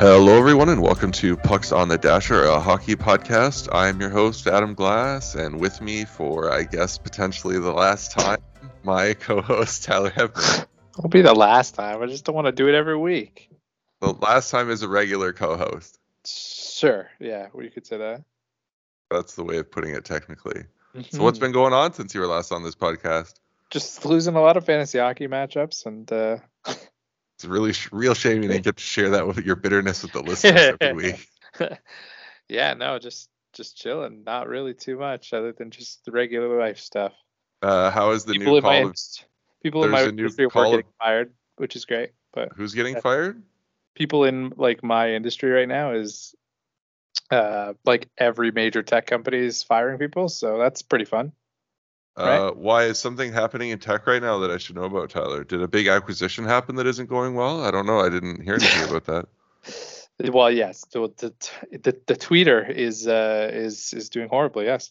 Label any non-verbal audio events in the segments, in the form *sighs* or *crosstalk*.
Hello, everyone, and welcome to Pucks on the Dasher, a hockey podcast. I'm your host, Adam Glass, and with me for, I guess, potentially the last time, my co host, Tyler Hebner. It'll be the last time. I just don't want to do it every week. The last time is a regular co host. Sure. Yeah, well, you could say that. That's the way of putting it, technically. So, what's been going on since you were last on this podcast? just losing a lot of fantasy hockey matchups and uh *laughs* It's really sh- real shame you didn't get to share that with your bitterness with the listeners every *laughs* week. yeah, no, just just chilling. Not really too much other than just the regular life stuff. Uh, how is the people new in my Call of people in my there's a new industry are getting fired, which is great. But Who's getting Yeah. fired? people in like my industry right now is uh like every major tech company is firing people, so that's pretty fun. Right. Uh, why is something happening in tech right now that I should know about, Tyler? Did a big acquisition happen that isn't going well? I don't know. I didn't hear anything about that. *laughs* Well, yes, the the the, the tweeter is uh is is doing horribly. Yes,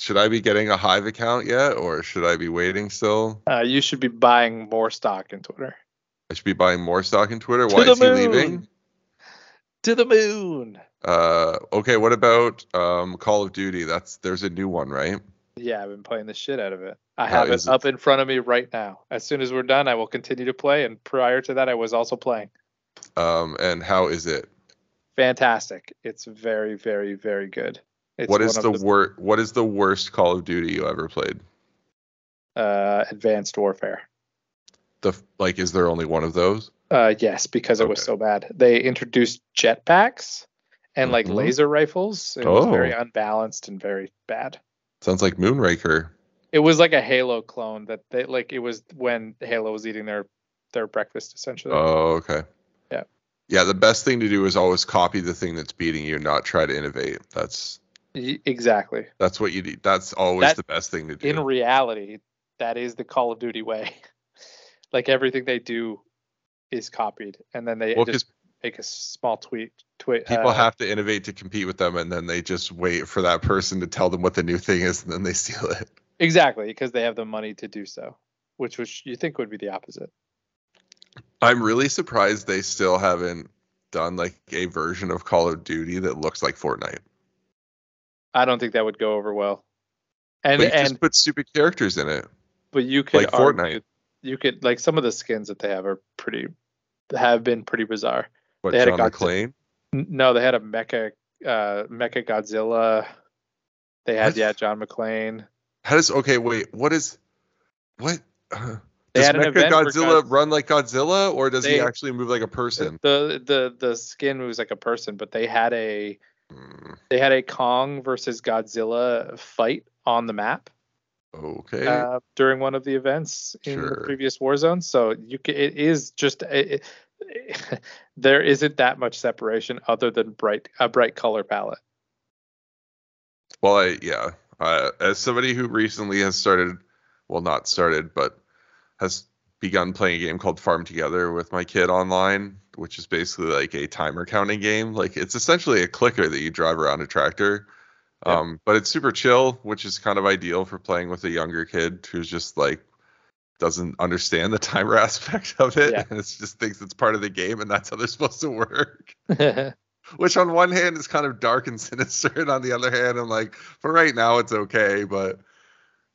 Should I be getting a Hive account yet, or should I be waiting still? uh, you should be buying more stock in Twitter. I should be buying more stock in Twitter. To Why the is he leaving? To the moon. Uh, okay. What about um, Call of Duty? That's there's a new one, right? Yeah, I've been playing the shit out of it. I have it it? up in front of me right now. As soon as we're done, I will continue to play. And prior to that, I was also playing. Um, and how is it? Fantastic. It's very, very, very good. It's what is the, wor- What is the worst Call of Duty you ever played? uh, advanced warfare? The like, is there only one of those? Uh, yes, because it was so bad. They introduced jetpacks and like Mhm. laser rifles. It was very Oh. unbalanced and very bad. Sounds like Moonraker. It was like a Halo clone that they like. It was when Halo was eating their their breakfast essentially. Oh, okay. Yeah. Yeah, the best thing to do is always copy the thing that's beating you, not try to innovate. That's exactly. that's what you need. That's always That- the best thing to do. In reality, that is the Call of Duty way. *laughs* like everything they do is copied, and then they well, just make a small tweet. Tweet. people uh, have to innovate to compete with them, and then they just wait for that person to tell them what the new thing is, and then they *laughs* steal it. exactly because they have the money to do so, which which you think would be the opposite. I'm really surprised they still haven't done like a version of Call of Duty that looks like Fortnite. I don't think that would go over well. And But you and just put stupid characters in it, but you could like argue- Fortnite. You could like some of the skins that they have are pretty have been pretty bizarre. What They had a John Godzilla- McClane? No, they had a mecha uh mecha Godzilla. They had What? yeah, John McClane. How does okay? Wait, what is what? *sighs* uh, They Does Mecha Godzilla God- run like Godzilla, or does he actually move like a person? The the the skin moves like a person, but they had a Hmm, they had a Kong versus Godzilla fight on the map okay, uh, during one of the events in the Sure. previous Warzone. So you it is just it- *laughs* there isn't that much separation other than bright a bright color palette. well, I yeah. Uh, as somebody who recently has started, well, not started, but has begun playing a game called Farm Together with my kid online, which is basically like a timer counting game. Like it's essentially a clicker that you drive around a tractor. Yeah. Um, but it's super chill, which is kind of ideal for playing with a younger kid who's just like doesn't understand the timer *laughs* aspect of it Yeah. and it's just thinks it's part of the game and that's how they're supposed to work. *laughs* Which on one hand is kind of dark and *laughs* sinister, and on the other hand, I'm like, for right now it's okay, but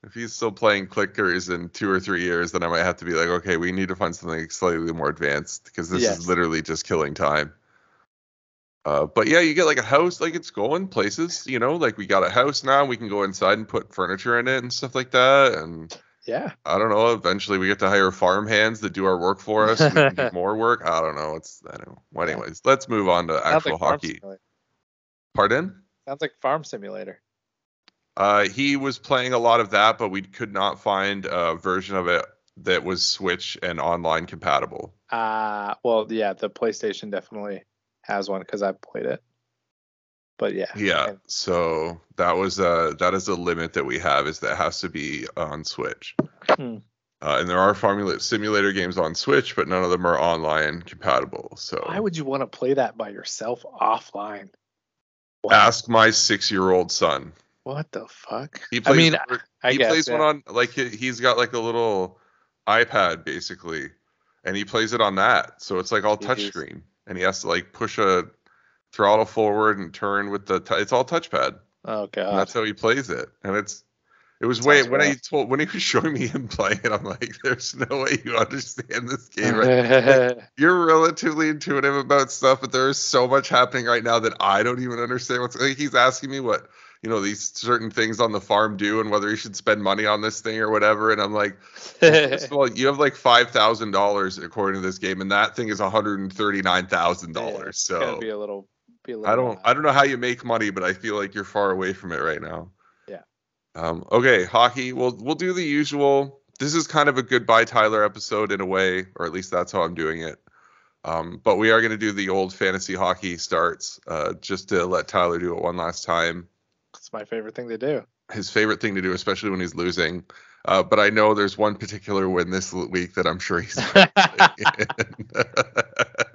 if he's still playing clickers in two or three years, then I might have to be like, okay, we need to find something slightly more advanced because this Yes. is literally just killing time. Uh, but yeah, you get like a house, like it's going places, you know, like we got a house now, we can go inside and put furniture in it and stuff like that. And yeah. I don't know, eventually we get to hire farm hands that do our work for us. and we can do *laughs* more work. I don't know. It's, I don't know. Well, anyways, let's move on to actual like hockey. Pardon? Sounds like Farm Simulator. Uh, he was playing a lot of that, but we could not find a version of it that was Switch and online compatible. Uh well, yeah, the PlayStation definitely has one because I've played it. But yeah, Yeah, and- so that was uh that is a limit that we have is that it has to be on Switch. Hmm. Uh, and there are formula simulator games on Switch, but none of them are online compatible. So why would you want to play that by yourself offline? ask my six-year-old son. What the fuck? He plays, I plays. mean, he I guess plays yeah. one on like he, he's got like a little iPad basically, and he plays it on that. So it's like all Jeez. touchscreen, and he has to like push a throttle forward and turn with the. T- it's all touchpad. Oh And god. that's how he plays it, and it's. It was way when I told when he was showing me him *laughs* playing it, I'm like, "There's no way you understand this game." Right? *laughs* You're relatively intuitive about stuff, but there is so much happening right now that I don't even understand what's. Like, he's asking me what you know these certain things on the farm do and whether he should spend money on this thing or whatever, and I'm like, well, first of *laughs* all, you have like five thousand dollars according to this game, and that thing is one hundred and thirty nine thousand Yeah, dollars. it's gotta So be a little. Little I don't high. I don't know how you make money, but I feel like you're far away from it right now. Yeah. Um, okay, hockey. We'll we'll do the usual. This is kind of a goodbye Tyler episode in a way, or at least that's how I'm doing it. Um, but we are going to do the old fantasy hockey starts, uh, just to let Tyler do it one last time. It's my favorite thing to do. His favorite thing to do, especially when he's losing. Uh, but I know there's one particular win this week that I'm sure he's. *laughs* *laughs*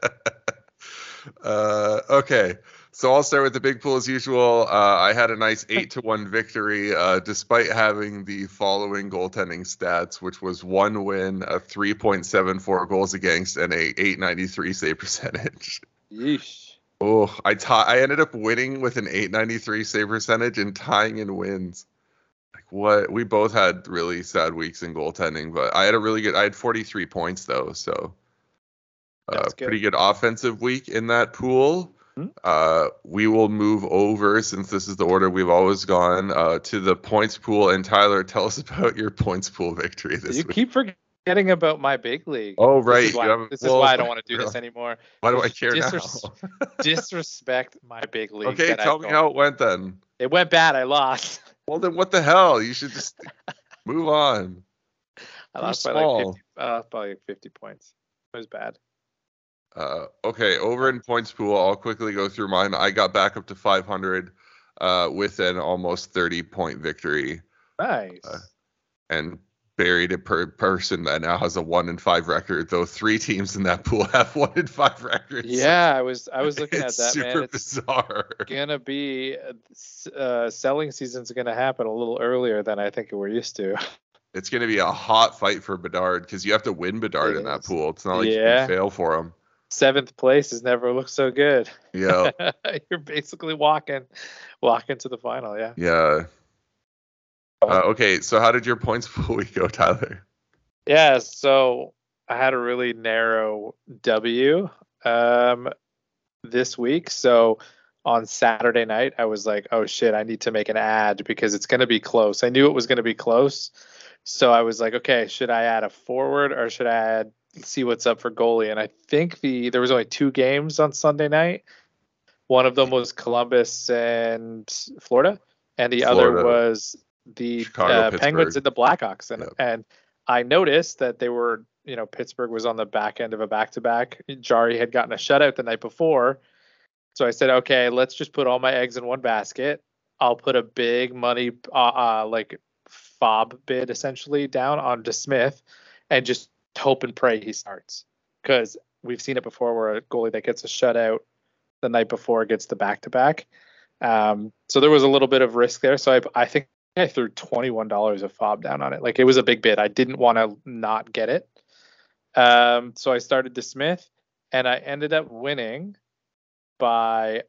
uh, okay, so I'll start with the big pool as usual. Uh, I had a nice eight to one victory, uh, despite having the following goaltending stats, which was one win, a 3.74 goals against, and a 893 save percentage. Yeesh. Oh, I ti- I ended up winning with an 893 save percentage and tying in wins. Like what? We both had really sad weeks in goaltending, but I had a really good. I had 43 points though, so uh, good. pretty good offensive week in that pool. Hmm. Uh, we will move over since this is the order we've always gone uh, to the points pool. And Tyler, tell us *laughs* about your points pool victory this You week. You keep forgetting about my big league. oh This right, is why, this is why I don't want to do this anymore. Why do I care Disres- now? *laughs* Disrespect my big league. okay, tell me how it went then. It went bad. I lost. *laughs* Well, then what the hell? You should just move on. I lost by like small. 50, uh, by like 50 points. It was bad. Uh, okay, over in points pool, I'll quickly go through mine. I got back up to 500 uh, with an almost 30 point victory Nice. Uh, and buried a per- person that now has a one in five record. Though three teams in that pool *laughs* have one in five records. yeah, I was I was looking it's at that super man. It's bizarre. gonna be uh, uh, selling season's gonna happen a little earlier than I think we're used to. It's going to be a hot fight for Bedard because you have to win Bedard It in that pool. It's not like you can fail for him. Seventh place has never looked so good. Yeah, *laughs* You're basically walking, walking to the final. Yeah. yeah. Uh, okay, so how did your points *laughs* pool week go, Tyler? Yeah, so I had a really narrow W um, this week. So on Saturday night, I was like, oh shit, I need to make an ad because it's going to be close. I knew it was going to be close. So I was like, okay, should I add a forward or should I add see what's up for goalie? And I think the there was only two games on Sunday night. One of them was Columbus and Florida, and the other was the Chicago, uh, Penguins and the Blackhawks. And Yep. and I noticed that they were, you know, Pittsburgh was on the back end of a back to back. Jarry had gotten a shutout the night before. So I said, okay, let's just put all my eggs in one basket. I'll put a big money, uh, uh like fob bid essentially down on DeSmith and just hope and pray he starts. Because we've seen it before where a goalie that gets a shutout the night before gets the back to back. Um, so there was a little bit of risk there. So I, I think I threw $21 of fob down on it. Like it was a big bid. I didn't want to not get it. Um, so I started DeSmith, and I ended up winning by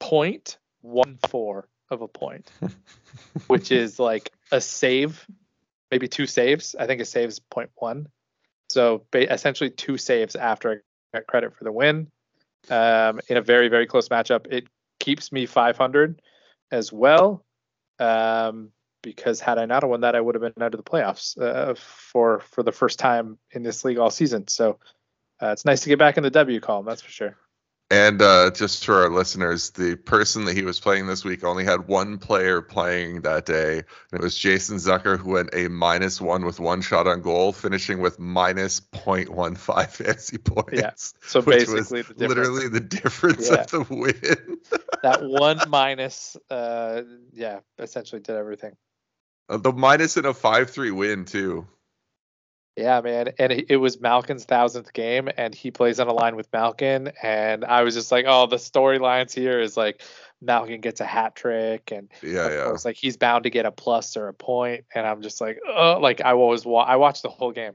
0.14 of a point, *laughs* which is like a save, maybe two saves. I think a save's 0.1. So essentially two saves after I got credit for the win. Um, in a very, very close matchup. It keeps me 500 as well. Um, because had I not won that, I would have been out of the playoffs uh, for for the first time in this league all season. So uh, it's nice to get back in the W column, that's for sure. And uh, just for our listeners, the person that he was playing this week only had one player playing that day. And it was Jason Zucker, who went a minus one with one shot on goal, finishing with minus 0.15 *laughs* fantasy points. Yeah, So which was basically, the difference literally the difference Yeah. of the win. *laughs* that one minus, uh, yeah, essentially did everything. Uh, the minus in a 5 3 win, too. Yeah, man, and it it was Malkin's thousandth game, and he plays on a line with Malkin, and I was just like, oh, the storylines here is like Malkin gets a hat trick, and Yeah, yeah. course, like he's bound to get a plus or a point, and I'm just like, oh, like I always wa- I watched the whole game.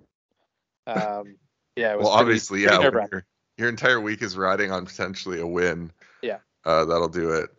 Um, *laughs* yeah, it was Well, pretty- obviously, pretty yeah. When your entire week is riding on potentially a win. Yeah. Uh, that'll do it.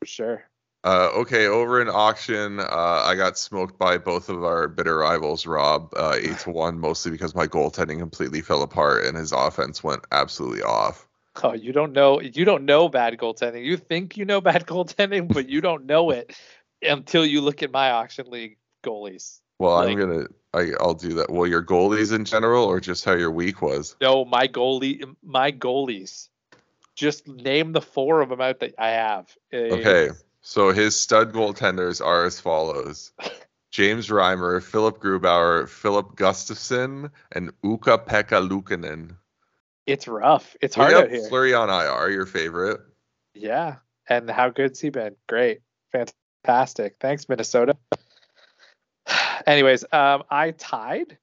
For sure. Uh, okay, over in auction, uh, I got smoked by both of our bitter rivals, Rob, uh, *sighs* eight to one, mostly because my goaltending completely fell apart and his offense went absolutely off. Oh, you don't know. You don't know bad goaltending. You think you know bad goaltending, but you don't know it until you look at my auction league goalies. Well, Like- I'm gonna, I, I'll do that. Well, your goalies in general, or just how your week was? No, my goalie, my goalies. Just name the four of them out that I have. Okay, so his stud goaltenders are as follows: James Reimer, Philipp Grubauer, Filip Gustavsson, and Ukko-Pekka Luukkonen. It's rough. It's hard out here. Fleury on IR, your favorite. Yeah. And how good's he been? Great. Fantastic. Thanks, Minnesota. *sighs* Anyways, um, I tied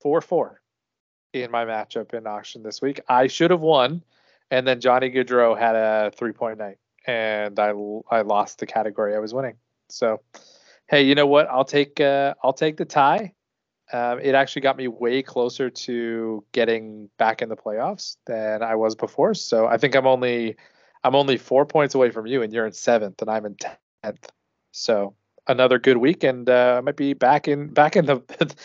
4 4 in my matchup in auction this week. I should have won. And then Johnny Gaudreau had a three point night. And I, I lost the category I was winning. So, hey, you know what? I'll take uh, I'll take the tie. Um, it actually got me way closer to getting back in the playoffs than I was before. So I think I'm only I'm only four points away from you, and you're in seventh, and I'm in tenth. So another good week, and uh, I might be back in back in the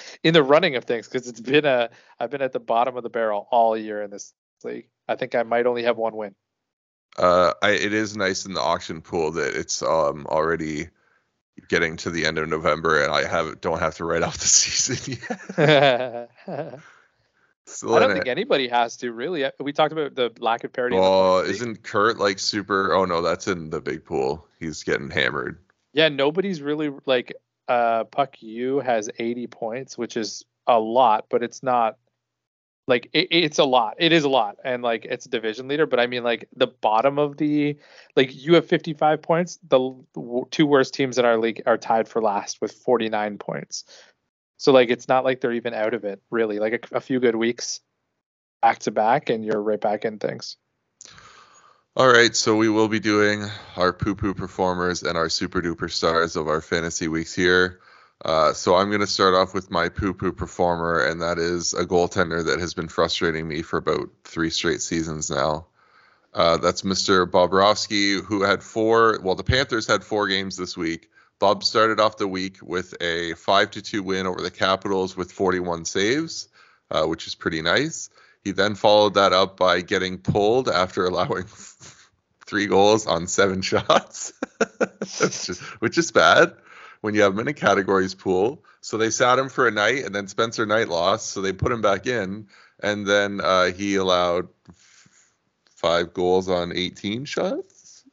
*laughs* in the running of things because it's been a I've been at the bottom of the barrel all year in this league. I think I might only have one win. Uh, I, it is nice in the auction pool that it's um already getting to the end of November, and I have don't have to write off the *laughs* season yet. *laughs* I don't it. think anybody has to really. We talked about the lack of parity. Oh, isn't Kurt like super? Oh no, that's in the big pool. He's getting hammered. Yeah, nobody's really like uh Puck U has 80 points, which is a lot, but it's not like it, it's a lot. It is a lot, and like it's a division leader. But I mean, like the bottom of the like you have 55 points. The two worst teams in our league are tied for last with 49 points. So like it's not like they're even out of it really. Like a, a few good weeks back to back, and you're right back in things. All right, so we will be doing our poo poo performers and our super duper stars of our fantasy weeks here. Uh, so I'm going to start off with my poo poo performer, and that is a goaltender that has been frustrating me for about three straight seasons now. Uh, that's Mr. Bobrovsky, who had four. Well, the Panthers had four games this week. Bob started off the week with a five to two win over the Capitals with 41 saves, uh, which is pretty nice. He then followed that up by getting pulled after *laughs* allowing three goals on seven *laughs* shots, *laughs* which, is, which is bad when you have many categories pool. So they sat him for a night, and then Spencer Knight lost, so they put him back in, and then uh, he allowed f- five goals on 18 shots.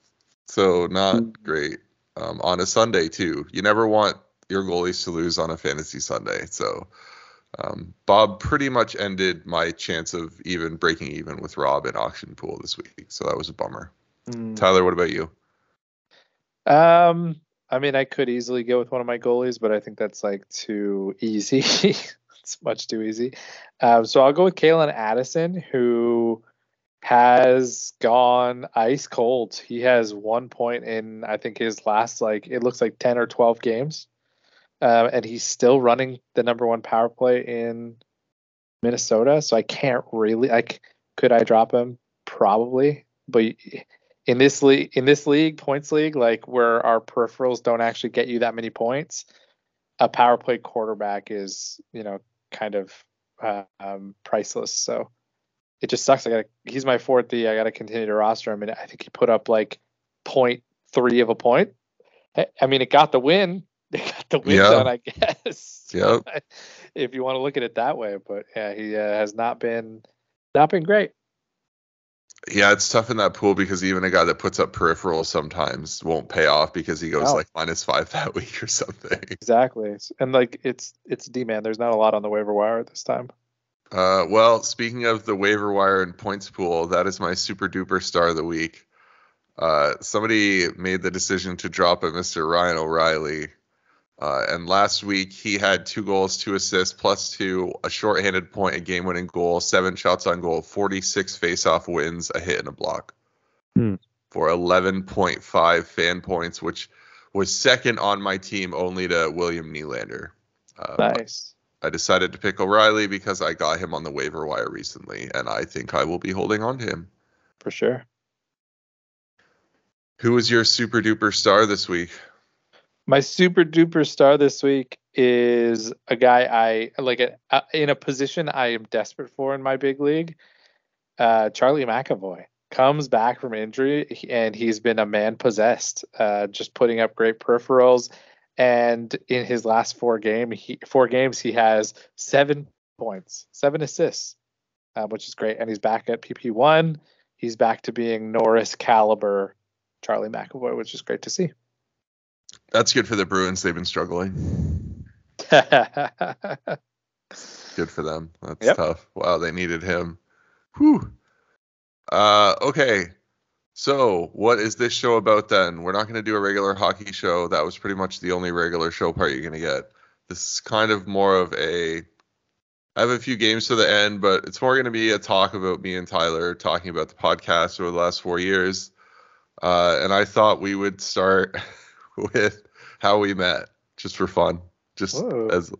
So not great um, on a Sunday too. You never want your goalies to lose on a fantasy Sunday. So um, Bob pretty much ended my chance of even breaking even with Rob in auction pool this week. So that was a bummer. Tyler, what about you? Um, I mean, I could easily go with one of my goalies, but I think that's like too easy. *laughs* it's much too easy. Um, so I'll go with Calen Addison, who has gone ice cold. He has one point in, I think, his last like it looks like ten or twelve games, um, and he's still running the number one power play in Minnesota. So I can't really like. Could I drop him? Probably, but in this league in this league points league like where our peripherals don't actually get you that many points a power play quarterback is you know kind of uh, um, priceless. So it just sucks. I gotta he's my fourth d. I gotta continue to roster him. And i think he put up like point three of a point. I I mean it got the win. *laughs* It got the win Yeah. done i guess. *laughs* Yep. if you want to look at it that way but yeah he uh, has not been not been great Yeah, it's tough in that pool because even a guy that puts up peripherals sometimes won't pay off because he goes like minus five *laughs* that week or something. Exactly. And like it's it's D man. There's not a lot on the waiver wire at this time. Uh, well, speaking of the waiver wire and points pool, that is my super duper star of the week. Uh, somebody made the decision to drop a Mr. Ryan O'Reilly. Uh, and last week he had two goals, two assists, plus two, a shorthanded point, a game winning goal, seven shots on goal, 46 face-off wins, a hit and a block. Hmm. For 11.5 fan points, which was second on my team only to William Nylander. Uh, Nice. I decided to pick O'Reilly because I got him on the waiver wire recently, and I think I will be holding on to him. For sure. Who was your super duper star this week? My super duper star this week is a guy I like a, in a position I am desperate for in my big league. Uh, Charlie McAvoy comes back from injury and he's been a man possessed, uh, just putting up great peripherals. And in his last four game, he, four games, he has seven points, seven assists, uh, which is great. And he's back at PP one. He's back to being Norris caliber Charlie McAvoy, which is great to see. That's good for the Bruins. They've been struggling. *laughs* good for them. That's yep. tough. Wow, they needed him. Whew. Uh, okay. So, what is this show about then? We're not going to do a regular hockey show. That was pretty much the only regular show part you're going to get. This is kind of more of a. I have a few games to the end, but it's more going to be a talk about me and Tyler talking about the podcast over the last four years. Uh, and I thought we would start *laughs* *laughs* with how we met, just for fun, just Whoa. as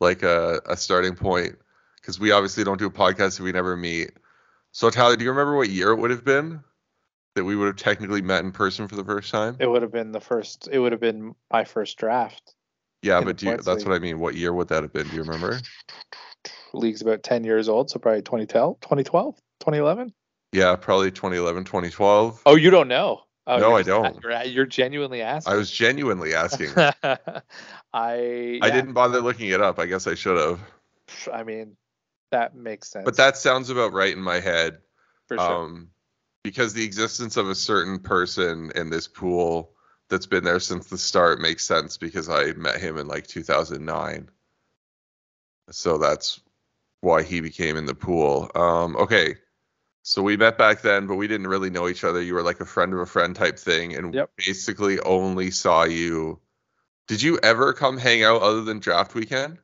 like a, a starting point, because we obviously don't do a podcast if we never meet. So Tyler, do you remember what year it would have been that we would have technically met in person for the first time? It would have been the first. It would have been my first draft. Yeah, but you, that's league. what I mean. What year would that have been? Do you remember? League's about 10 years old, so probably 2012, 2012, 2011. Yeah, probably 2011, 2012. Oh, you don't know? Oh, no, I don't. *laughs* You're, you're, genuinely asking. I was genuinely asking. *laughs* I yeah. I didn't bother looking it up. I guess I should have. I mean, that makes sense. But that sounds about right in my head. For sure. Um, because the existence of a certain person in this pool that's been there since the start makes sense because I met him in like 2009. So that's why he became in the pool. Um, okay, so we met back then, but we didn't really know each other. You were like a friend of a friend type thing, and yep. basically only saw you. Did you ever come hang out other than draft weekend?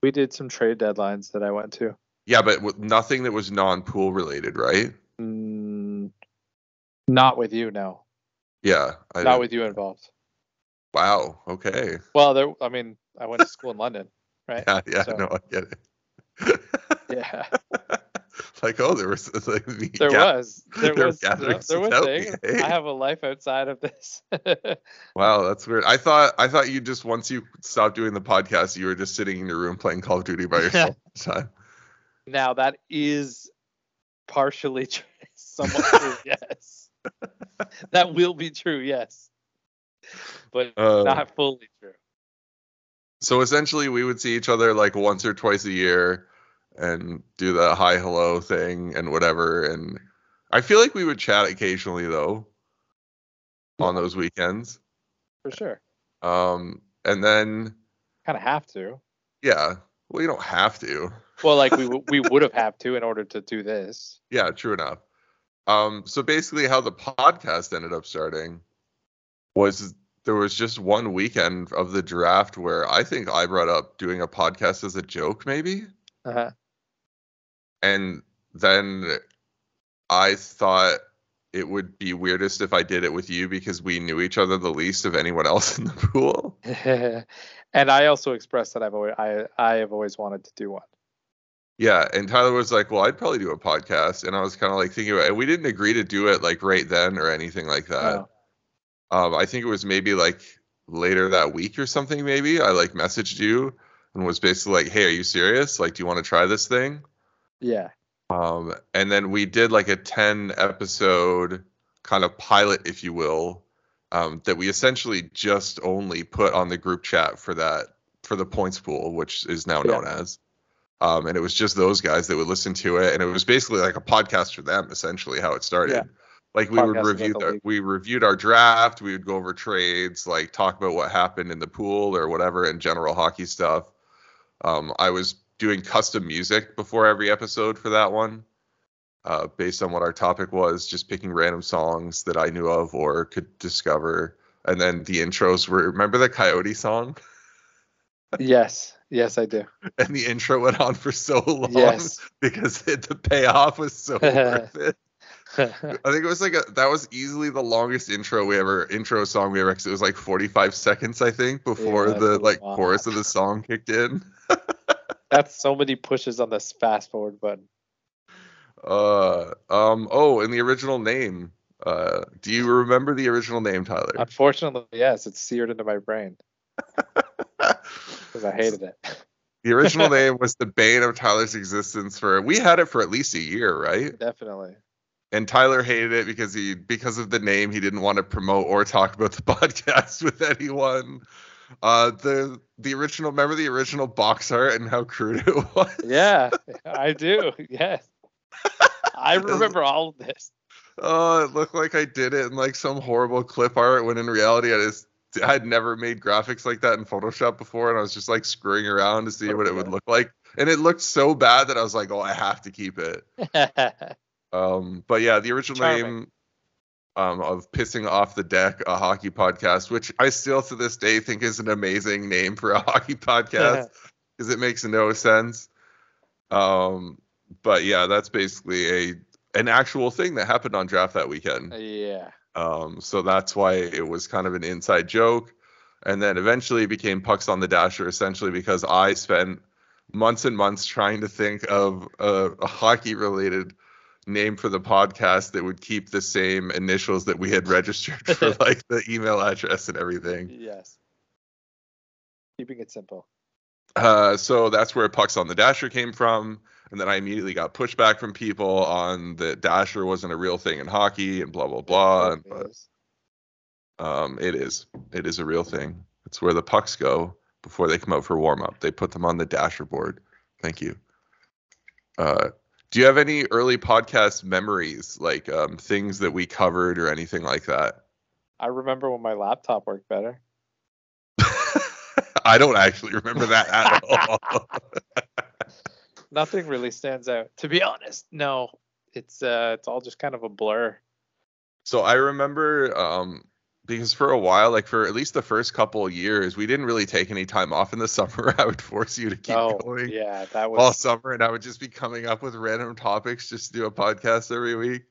We did some trade deadlines that I went to. Yeah, but with nothing that was non-pool related, right? Mm, not with you, no. Yeah, I not did. with you involved. Wow. Okay. Well, there. I mean, I went to school in London, *laughs* right? Yeah. Yeah. So, no, I get it. *laughs* yeah. *laughs* like, oh, there was *laughs* like, there was there was there, there was things. *laughs* Hey. I have a life outside of this. wow, that's weird. I thought I thought you just once you stopped doing the podcast, you were just sitting in your room playing Call of Duty by yourself time. Now that is partially true, somewhat true. yes, that will be true. Yes, but uh, not fully true. So essentially, we would see each other like once or twice a year and do the hi hello thing and whatever. And I feel like we would chat occasionally though on those weekends. For sure. Um, and then kind of have to. Yeah. Well, you don't have to. Well, like we *laughs* we would have have to in order to do this. Yeah, true enough. Um, so basically, how the podcast ended up starting was there was just one weekend of the draft where I think I brought up doing a podcast as a joke, maybe. Uh-huh and then I thought it would be weirdest if I did it with you because we knew each other the least of anyone else in the pool. *laughs* and I also expressed that I've always I I have always wanted to do one. Yeah, and Tyler was like, "Well, I'd probably do a podcast," and I was kind of like thinking about, it. and we didn't agree to do it like right then or anything like that. Um, I think it was maybe like later that week or something. Maybe I like messaged you and was basically like, "Hey, are you serious? Like, do you want to try this thing?" Yeah. Um, and then we did like a 10 episode kind of pilot, if you will, um, that we essentially just only put on the group chat for that, for the points pool, which is now known yeah. as. Um, and it was just those guys that would listen to it. And it was basically like a podcast for them, essentially, how it started. Yeah. Like we podcast would review the, we reviewed our draft, we would go over trades, like talk about what happened in the pool or whatever and general hockey stuff. Um, I was doing custom music before every episode for that one, uh, based on what our topic was, just picking random songs that I knew of or could discover. And then the intros were remember the Coyote song? yes, yes, I do. *laughs* And the intro went on for so long yes. *laughs* because it, the payoff was so *laughs* worth it. I think it was like a that was easily the longest intro we ever intro song we ever. Cause it was like 45 seconds, I think, before yeah, the like chorus of the song kicked in. That's so many pushes on this fast forward button. Uh, um, oh, and the original name. Uh, do you remember the original name, Tyler? Unfortunately, yes, it's seared into my brain *laughs* because I hated it. The original *laughs* name was the bane of Tyler's existence for we had it for at least a year, right? Definitely. And Tyler hated it because he because of the name he didn't want to promote or talk about the *laughs* podcast with anyone. Uh the the original remember the original box art and how crude it *laughs* was? Yeah, I do. Yes. I *laughs* remember all of this. Oh, it looked like I did it in like some horrible clip art when in reality I just I had never made graphics like that in Photoshop before, and I was just like screwing around to see what it would look like. And it looked so bad that I was like, "Oh, I have to keep it." *laughs* um, but yeah, the original Charming. name um, of pissing off the deck, a hockey podcast, which I still to this day think is an amazing name for a *laughs* hockey podcast *laughs* because it makes no sense. Um, but yeah, that's basically a an actual thing that happened on draft that weekend. yeah. Um, so that's why it was kind of an inside joke. And then eventually it became Pucks on the Dasher, essentially because I spent months and months trying to think of a, a hockey related name for the podcast that would keep the same initials that we had registered for *laughs* like the email address and everything. Yes. Keeping it simple. Uh, so that's where Pucks on the Dasher came from. And then I immediately got pushback from people on that Dasher wasn't a real thing in hockey and blah, blah, blah. And, but. Um, it is. It is a real thing. It's where the pucks go before they come out for warm up. They put them on the dasher board. Thank you. Uh, do you have any early podcast memories, like um, things that we covered or anything like that? I remember when my laptop worked better. *laughs* I don't actually remember that at *laughs* all. *laughs* Nothing really stands out. To be honest, no. It's uh it's all just kind of a blur. so I remember um, because for a while, like for at least the first couple of years, we didn't really take any time off in the *laughs* summer. I would force you to keep oh, going. yeah, that was all summer and I would just be coming up with random topics just to do a podcast every week.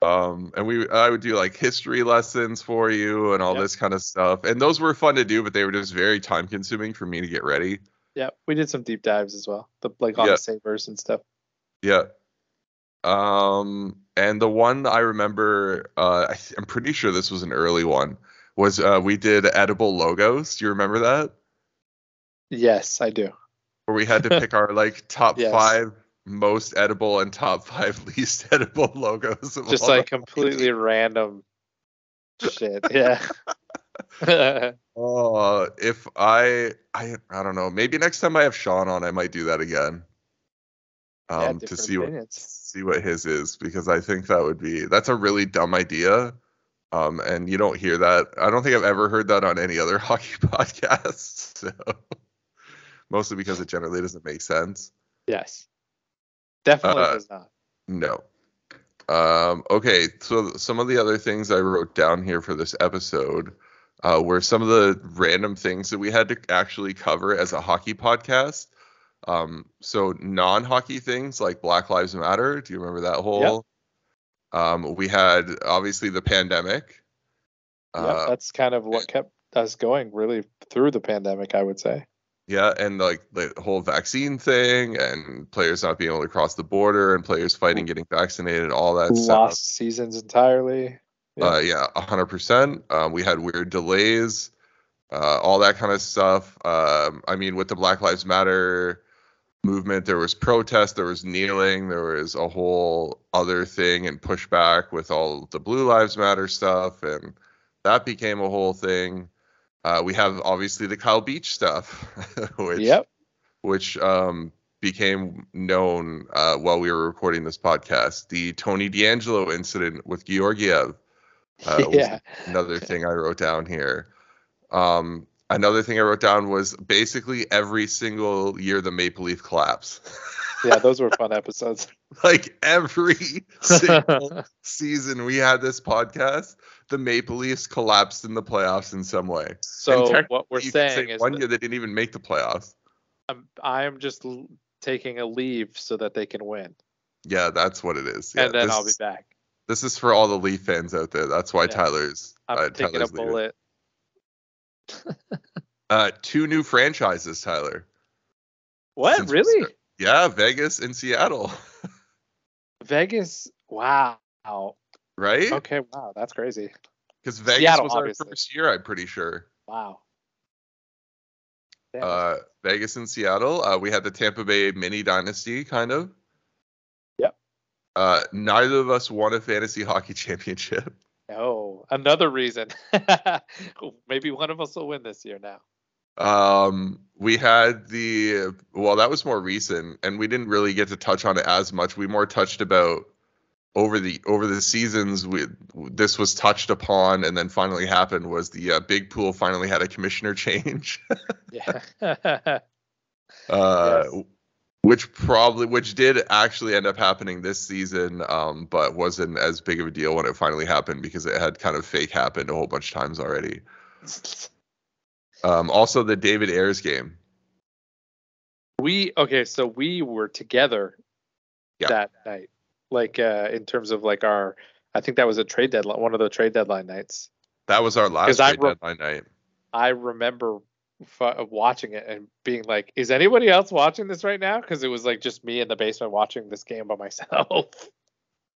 Um, and we I would do like history lessons for you and all Yep. this kind of stuff. And those were fun to do, but they were just very time consuming for me to get ready. yeah. We did some deep dives as well. The like on the savers and stuff. Yeah. Um, and the one I remember, uh, I I'm pretty sure this was an early one, was uh, we did edible logos. Do you remember that? Yes, I do. Where we had to pick our like *laughs* top Yes. five most edible and top five *laughs* least edible logos. Just like *laughs* completely random shit. Yeah. Oh, if I, I, I don't know. Maybe next time I have Sean on, I might do that again. Um, to see what see what his is because I think that would be that's a really dumb idea. Um, and you don't hear that. I don't think I've ever heard that on any other *laughs* hockey podcast. So mostly because it generally doesn't make sense. yes. Definitely Uh, does not. No. Um, okay, so some of the other things I wrote down here for this episode uh, were some of the random things that we had to actually cover as a hockey podcast. Um, so non-hockey things like Black Lives Matter. Do you remember that whole? Um, we had obviously the pandemic. Yep, Uh, that's kind of what kept us going really through the pandemic, I would say. Yeah, and like the whole vaccine thing, and players not being able to cross the border, and players fighting getting vaccinated, all that stuff. Lost seasons entirely. Yeah. Uh, yeah, a hundred percent. Um, we had weird delays, uh, all that kind of stuff. Um, I mean, with the Black Lives Matter movement, there was protest, there was kneeling, there was a whole other thing and pushback with all the Blue Lives Matter stuff, and that became a whole thing. Uh, we have obviously the Kyle Beach stuff, *laughs* which Yep. which um, became known uh, while we were recording this podcast. The Tony DeAngelo incident with Georgiev uh, was *laughs* yeah. another thing I wrote down here. Um, another thing I wrote down was basically every single year the Maple Leaf collapse. Yeah, those were fun episodes. *laughs* like every single season we had this podcast, the Maple Leafs collapsed in the playoffs in some way. So what we're You could say saying is one year they didn't even make the playoffs. I'm, I'm just l- taking a leave so that they can win, Yeah, that's what it is. Yeah, and then this I'll be is- back. This is for all the Leaf fans out there. That's why Yeah. Tyler's I'm uh, taking Tyler's a leaving. bullet. Uh, two new franchises, Tyler. What? Since- really? Yeah, Vegas and Seattle, *laughs* Vegas? Wow. right? Okay. Wow. That's crazy. Because Vegas Seattle, was our first year, I'm pretty sure. Wow. Uh, Vegas and Seattle. Uh, we had the Tampa Bay mini dynasty, kind of. Yep. Uh, neither of us won a fantasy hockey *laughs* championship. No. Another reason. *laughs* Maybe one of us will win this year now. Um, we had the well, that was more recent, and we didn't really get to touch on it as much. We more touched about over the over the seasons. We this was touched upon, and then finally happened was the uh, big pool finally had a commissioner *laughs* change. Yeah. *laughs* uh, Yes. Which probably which did actually end up happening this season, um, but wasn't as big of a deal when it finally happened because it had kind of fake happened a whole bunch of times already. Um, also the David Ayres game. we okay, so we were together Yeah. that night. Like uh in terms of like our I think that was a trade deadline one of the trade deadline nights. That was our last trade re- deadline night. I remember f- watching it and being like, "Is anybody else watching this right now?" Because it was like just me in the basement watching this game by myself.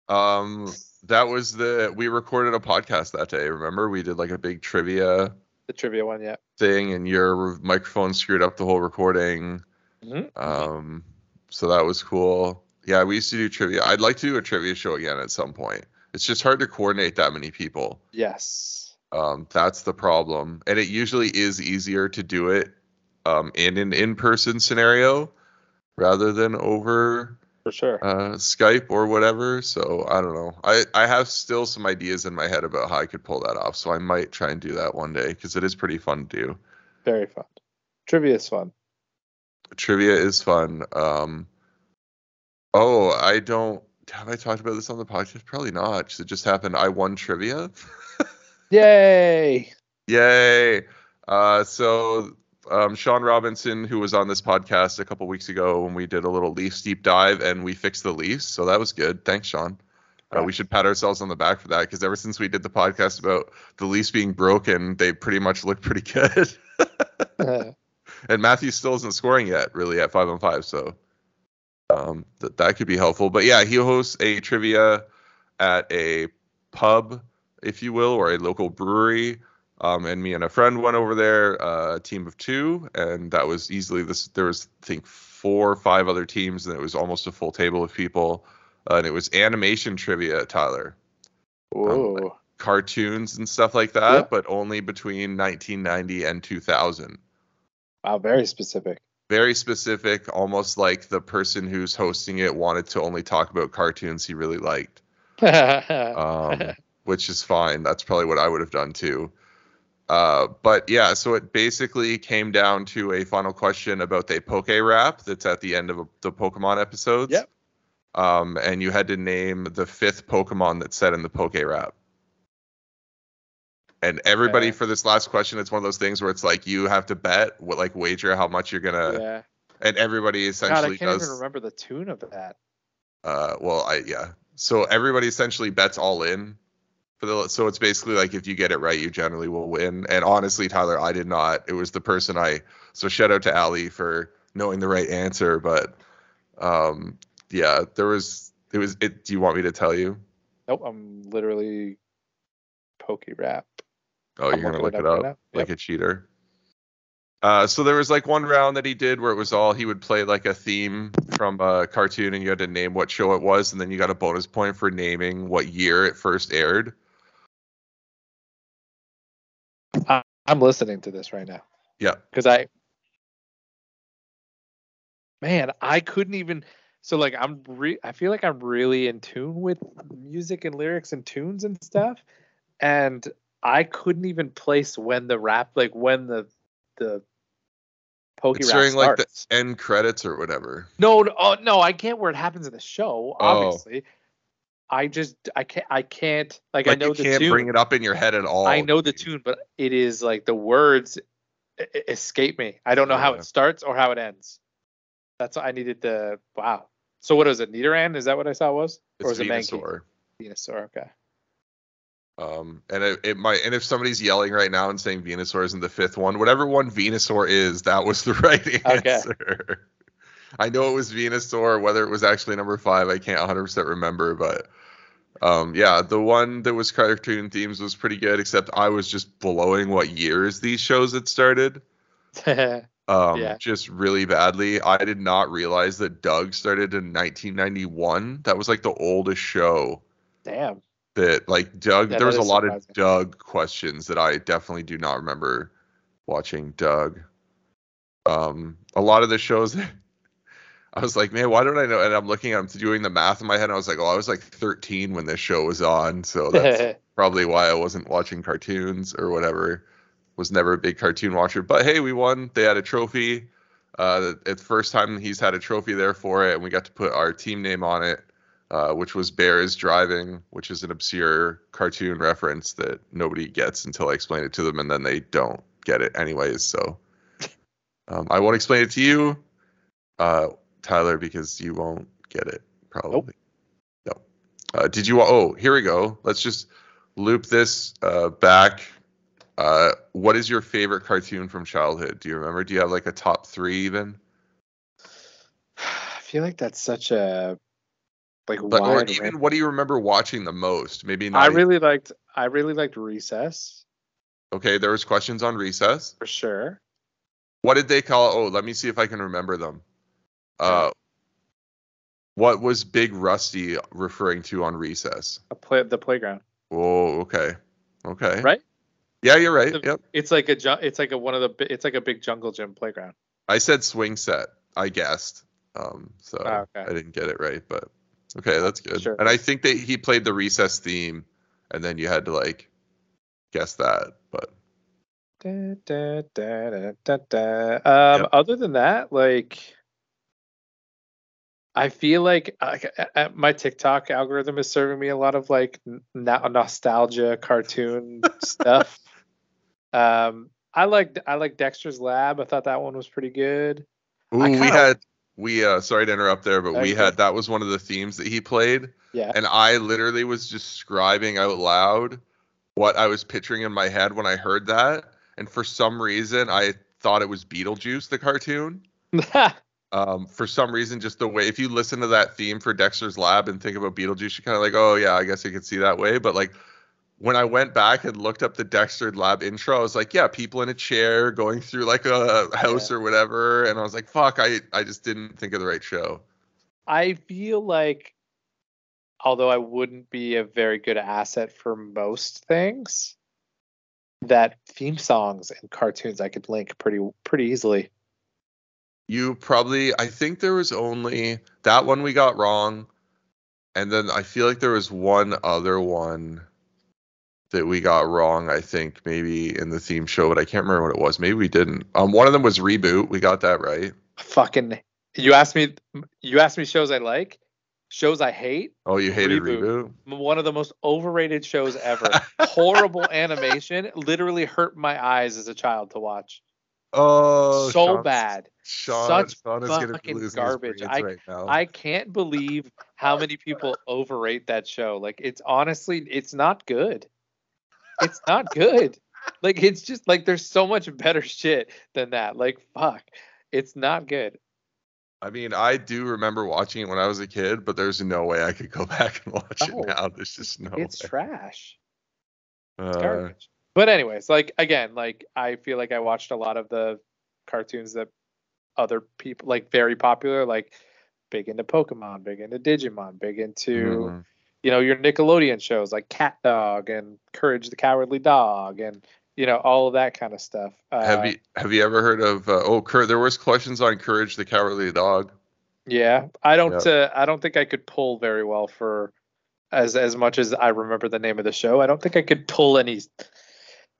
Um, that was the we recorded a podcast that day. Remember, we did like a big trivia the trivia one, yeah. thing, and your microphone screwed up the whole recording. Mhm. Um, so that was cool. Yeah, we used to do trivia. I'd like to do a trivia show again at some point. It's just hard to coordinate that many people. Yes. Um, that's the problem, and it usually is easier to do it um, in an in-person scenario rather than over For sure. uh, Skype or whatever. So I don't know. I I have still some ideas in my head about how I could pull that off. So I might try and do that one day because it is pretty fun to do. Very fun. Trivia is fun. Trivia is fun. Um, oh, I don't. Have I talked about this on the podcast? Probably not. it just happened. I won trivia. *laughs* Yay! Yay! Uh, so um, Sean Robinson, who was on this podcast a couple weeks ago when we did a little Leafs deep dive and we fixed the Leafs, so that was good. Thanks, Sean. Uh, we should pat ourselves on the back for that because ever since we did the podcast about the Leafs being broken, they pretty much look pretty good. *laughs* and Matthew still isn't scoring yet, really, at five on five. So um, th- that could be helpful. But yeah, he hosts a trivia at a pub, if you will, or a local brewery. Um, and me and a friend went over there, uh, a team of two, and that was easily this. There was, I think, four or five other teams, and it was almost a full table of people. Uh, and it was animation trivia, Tyler Whoa. cartoons and stuff like that, but only between 1990 and 2000. wow, very specific. Very specific, almost like the person who's hosting it wanted to only talk about cartoons he really liked, *laughs* um, which is fine. That's probably what I would have done too. Uh, but yeah, so it basically came down to a final question about the Poke Rap that's at the end of the Pokemon episodes. Yep. Um, and you had to name the fifth Pokemon that's said in the Poke Rap. And everybody Okay. for this last question, it's one of those things where it's like you have to bet, what like wager how much you're gonna, yeah. and everybody essentially God, I can't does. even remember the tune of that. Uh, well, I yeah. So everybody essentially bets all in the. So it's basically like if you get it right, you generally will win. And honestly, Tyler, I did not. It was the person I. So shout out to Ali for knowing the right answer, but um, yeah, there was. It was. It. Do you want me to tell you? Nope, I'm literally pokey rap. Oh, I'm you're gonna look it up up right like a cheater. Uh, so there was like one round that he did where it was all he would play like a theme from a cartoon and you had to name what show it was and then you got a bonus point for naming what year it first aired. I'm listening to this right now. Yeah. Because I, man, I couldn't even. So like I'm re- I feel like I'm really in tune with music and lyrics and tunes and stuff, and I couldn't even place when the rap like when the the pokey It's during like the end credits or whatever. No, no, oh, no, I can't where it happens in the show. Oh. I just I can't I can't like, I know the tune. Like you can't tune. bring it up in your head at all. I know the tune, but it is like the words escape me. I don't know how it starts or how it ends. That's I needed the wow. So what is it? Nidoran? Is that what I saw it was? or It's is it Mankey? Venusaur. Venusaur. Okay. Um, and it, it might, and if somebody's yelling right now and saying Venusaur isn't the fifth one, whatever one Venusaur is, that was the *laughs* right answer. Okay. I know it was Venusaur. Whether it was actually number five, I can't 100 percent remember. But um, yeah, the one that was cartoon themes was pretty good. Except I was just blowing what years these shows had started. *laughs* Um, Yeah. just really badly. I did not realize that Doug started in 1991. That was like the oldest show Damn. that like Doug. Yeah, there was a lot of. Doug questions that I definitely do not remember watching Doug. Um, a lot of the shows. I was like, man, why don't I know? And I'm looking, I'm doing the math in my head. And I was like, oh, I was like 13 when this show was on, so *laughs* that's probably why I wasn't watching cartoons or whatever. Was never a big cartoon watcher. But hey, we won. They had a trophy. Uh, it's the first time he's had a trophy there for it, and we got to put our team name on it, uh, which was Bears Driving, which is an obscure cartoon reference that nobody gets until I explain it to them, and then they don't get it anyways. So um, I won't explain it to you, uh, Tyler, because you won't get it probably. No. Uh, did you? Oh, here we go. Let's just loop this uh, back. Uh, what is your favorite cartoon from childhood? Do you remember? Do you have like a top three even? *sighs* I feel like that's such a like But, or even range. what do you remember watching the most? Maybe not. I even- really liked I really liked Recess okay, there was questions on recess. for sure. What did they call? Oh, let me see if I can remember them. Uh, what was Big Rusty referring to on recess? A play the playground. Oh, okay, okay. Right? Yeah, you're right. The- Yep. It's like a ju- it's like a one of the it's like a big jungle gym playground. I said swing set. I guessed. Um, so Ah, okay. I didn't get it right, but okay, that's good. Sure. And I think that he played the recess theme, and then you had to like guess that. But Da, da, da, da, da, da. Um, Yep. Other than that, like, I feel like uh, uh, my TikTok algorithm is serving me a lot of like n- no- nostalgia cartoon *laughs* stuff. Um, I like I like Dexter's Lab. I thought that one was pretty good. Ooh, we kinda- had we uh sorry to interrupt there, but No, we had that was one of the themes that he played, Yeah. and I literally was just describing out loud what I was picturing in my head when I heard that, and for some reason I thought it was Beetlejuice the cartoon. *laughs* um, for some reason, just the way if you listen to that theme for Dexter's Lab and think about Beetlejuice, you're kind of like, oh yeah, I guess I could see that way. But like when I went back and looked up the Dexter Lab intro, I was like, yeah, people in a chair going through like a house or whatever, and I was like, fuck, I I just didn't think of the right show. I feel like, although I wouldn't be a very good asset for most things, that theme songs and cartoons I could link pretty pretty easily. You probably, I think there was only that one we got wrong, and then I feel like there was one other one that we got wrong. I think maybe in the theme show, but I can't remember what it was. Maybe we didn't. Um, one of them was reboot. We got that right. Fucking, you asked me, you asked me shows I like, shows I hate. Oh, you hated Reboot. reboot. One of the most overrated shows ever. *laughs* Horrible animation, literally hurt my eyes as a child to watch. Oh, so Sean's- bad. Sean, Such Sean is fucking garbage. I- right now. I can't believe how many people overrate that show. Like it's honestly it's not good. It's not good. Like it's just like there's so much better shit than that. Like fuck. It's not good. I mean, I do remember watching it when I was a kid, but there's no way I could go *laughs* back and watch it now. There's just no It's way. trash. It's Uh, garbage. But anyways, like again, like I feel like I watched a lot of the cartoons that other people like very popular, like big into Pokemon, big into Digimon, big into mhm. you know your Nickelodeon shows like Cat Dog and Courage the Cowardly Dog and you know all of that kind of stuff. Uh, Have you have you ever heard of uh, oh Cur- there was questions on Courage the Cowardly Dog. Yeah, I don't. Uh, I don't think I could pull very well for as as much as I remember the name of the show. I don't think I could pull any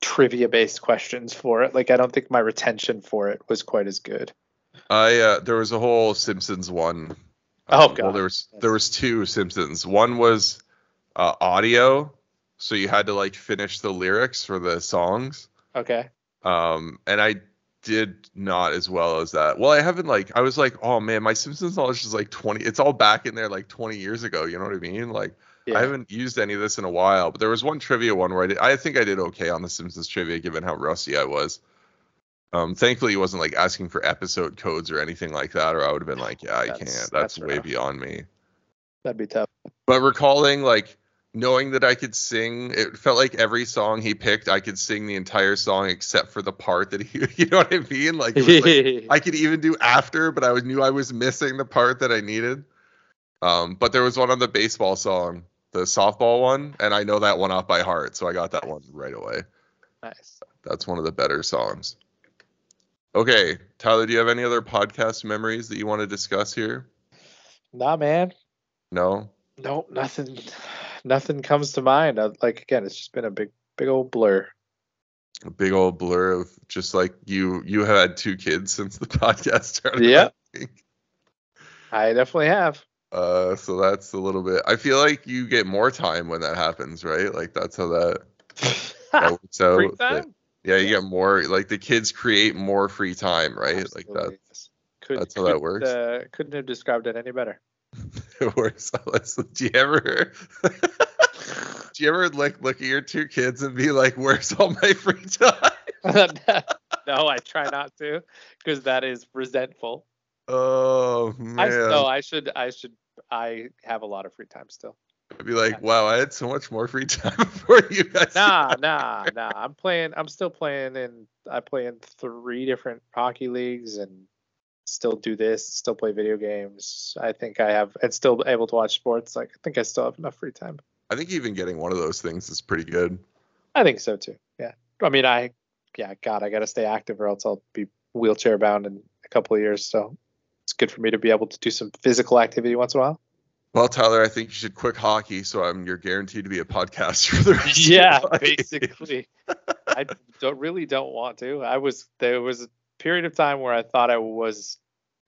trivia based questions for it. Like I don't think my retention for it was quite as good. I uh, there was a whole Simpsons one. Oh, Well, God. there was there was two Simpsons. One was uh, audio, so you had to like finish the lyrics for the songs. Okay. Um, and I did not as well as that. Well, I haven't like I was like, oh man, my Simpsons knowledge is like twenty. It's all back in there like twenty years ago. You know what I mean? Like Yeah. I haven't used any of this in a while. But there was one trivia one where I did. I think I did okay on the Simpsons trivia, given how rusty I was. Um, thankfully, he wasn't like asking for episode codes or anything like that, or I would have been like, yeah, I That's- can't. That's, that's way rough. beyond me. That'd be tough. But recalling like knowing that I could sing, it felt like every song he picked, I could sing the entire song except for the part that he, *laughs* you know what I mean? Like, it was like *laughs* I could even do after, but I was knew I was missing the part that I needed. Um, but there was one on the baseball song, the softball one, and I know that one off by heart, so I got that one right away. nice. That's one of the better songs. Okay, Tyler, do you have any other podcast memories that you want to discuss here? Nah, man. No. Nope, nothing. Nothing comes to mind. Like again, it's just been a big, big old blur. A big old blur of just like you. You had two kids since the *laughs* podcast started. Yeah. I. I definitely have. Uh, so that's a little bit. I feel like you get more time when that happens, right? Like that's how that, that *laughs* works out. Free That- yeah, you get more. Like the kids create more free time, right? Like Absolutely. that. Could, that's how that works. Uh, couldn't have described it any better. *laughs* It works. *laughs* Do you ever? Do you ever like look at your two kids and be like, "Where's all my free time?" no, I try not to, because that is resentful. Oh man, I no, I should, I should, I have a lot of free time still. I'd be like, "Wow, I had so much more free *laughs* time before you guys." Nah, nah, nah. I'm playing. I'm still playing in. I play in three different hockey leagues and still do this. Still play video games. I think I have, and still able to watch sports. Like I think I still have enough free time. I think even getting one of those things is pretty good. I think so too. Yeah. I mean, I, yeah, God, I got to stay active or else I'll be wheelchair bound in a couple of years. So good for me to be able to do some physical activity once in a while. Well, Tyler, I think you should quit hockey, so I'm you're guaranteed to be a podcaster for the rest Yeah, basically. I don't really don't want to. I was there was a period of time where I thought I was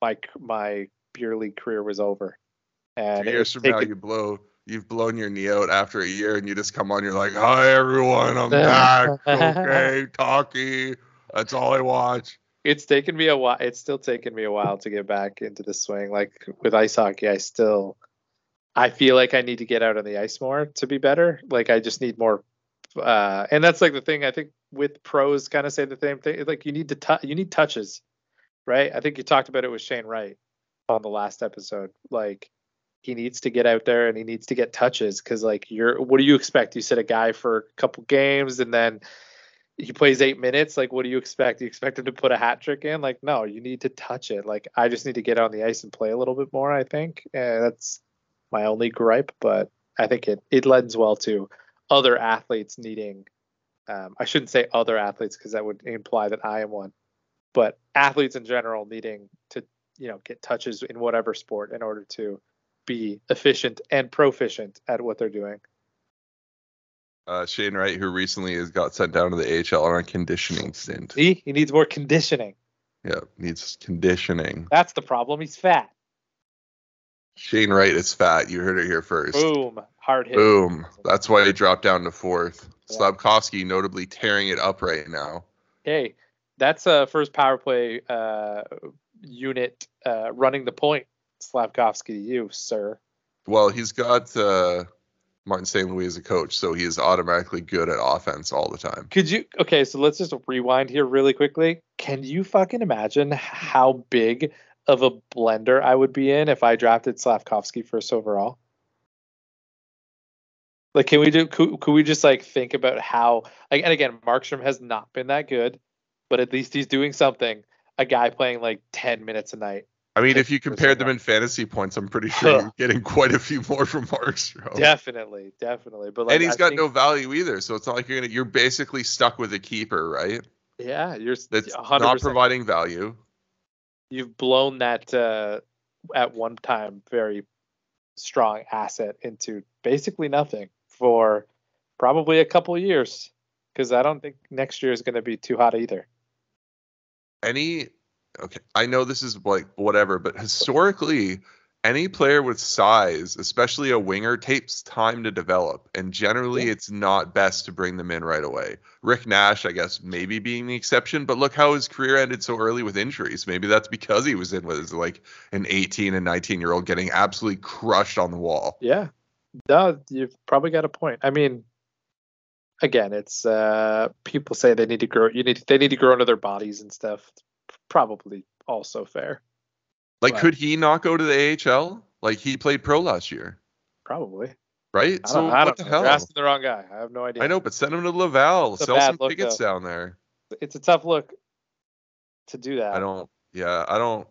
my my beer league career was over. And Two years from now, you blow, you've blown your knee out after a year, and you just come on. You're like, "Hi, everyone, I'm *laughs* back. Okay, talkie. That's all I watch." It's taken me a while. It's still taken me a while to get back into the swing. Like with ice hockey, I still, I feel like I need to get out on the ice more to be better. Like I just need more, uh, and that's like the thing. I think with pros, kind of say the same thing. Like you need to, tou- you need touches, right? I think you talked about it with Shane Wright on the last episode. Like he needs to get out there and he needs to get touches because like you're, what do you expect? You sit a guy for a couple games and then he plays eight minutes. Like, what do you expect? You expect him to put a hat trick in? Like, no, you need to touch it. Like, I just need to get on the ice and play a little bit more. I think and that's my only gripe, but I think it it lends well to other athletes needing. Um, I shouldn't say other athletes because that would imply that I am one, but athletes in general needing to you know get touches in whatever sport in order to be efficient and proficient at what they're doing. Uh, Shane Wright, who recently has got sent down to the AHL on a conditioning stint. See, he needs more conditioning. Yeah, needs conditioning. That's the problem. He's fat. Shane Wright is fat. You heard it here first. Boom. Hard hit. Boom. That's why he dropped down to fourth. Yeah. Slavkovsky notably tearing it up right now. Hey, that's a first power play uh, unit uh, running the point. Slavkovsky to you, sir. Well, he's got uh, Martin St. Louis as a coach, so he is automatically good at offense all the time. Could you? Okay, so let's just rewind here really quickly. Can you fucking imagine how big of a blender I would be in if I drafted Slavkovsky first overall? Like, can we do? Could, could we just like think about how? Like, and again, Markstrom has not been that good, but at least he's doing something. A guy playing like ten minutes a night. I mean, if you compared them in fantasy points, I'm pretty sure you're getting quite a few more from Markstrom. Definitely, definitely. But like, and he's I got think- no value either, so it's not like you're gonna. You're basically stuck with a keeper, right? Yeah, you're That's 100%. not providing value. You've blown that uh, at one time very strong asset into basically nothing for probably a couple of years. Because I don't think next year is going to be too hot either. any okay i know this is like whatever but historically any player with size especially a winger takes time to develop and generally Yeah. it's not best to bring them in right away rick nash i guess maybe being the exception but look how his career ended so early with injuries maybe that's because he was in with like an 18 and 19 year old getting absolutely crushed on the wall Yeah. No, you've probably got a point. I mean, again, it's uh, people say they need to grow. You need they need to grow into their bodies and stuff. Probably also fair. Like, Right. could he not go to the AHL? Like, he played pro last year, Probably. right? I So I what don't the know. hell? You're asking the wrong guy. I have no idea. I know, but send him to Laval. It's Sell some tickets though. down there. It's a tough look to do that. I don't. Yeah, I don't.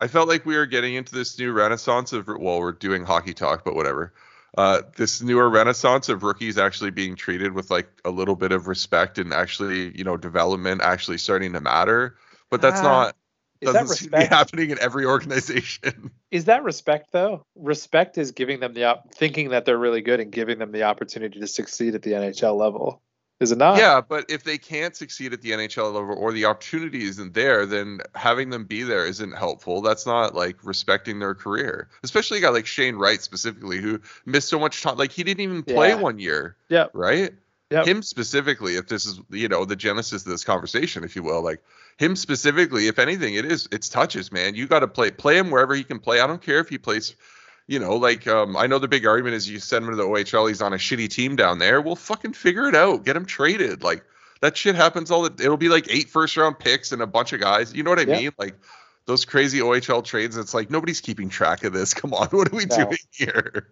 I felt like we were getting into this new renaissance of well, we're doing hockey talk, but whatever. Uh, this newer renaissance of rookies actually being treated with like a little bit of respect and actually, you know, development actually starting to matter. But that's Ah, not Is that doesn't seem to be respect? happening in every organization. *laughs* Is that respect though? Respect is giving them the op- thinking that they're really good and giving them the opportunity to succeed at the NHL level. Is it not? yeah, but if they can't succeed at the NHL level or the opportunity isn't there, then having them be there isn't helpful. That's not like respecting their career. Especially a guy like Shane Wright specifically who missed so much time. Like he didn't even play Yeah. one year. Yep. Right? Yep. Him specifically, if this is you know, the genesis of this conversation, if you will, like him specifically, if anything, it is it's touches, man. You gotta play play him wherever he can play. I don't care if he plays you know, like um, I know the big argument is you send him to the OHL, he's on a shitty team down there. We'll fucking figure it out. Get him traded. Like that shit happens all the. It'll be like eight first round picks and a bunch of guys. You know what I Yeah. mean? Like those crazy OHL trades. It's like nobody's keeping track of this. *laughs* Come on, what are we No. doing here?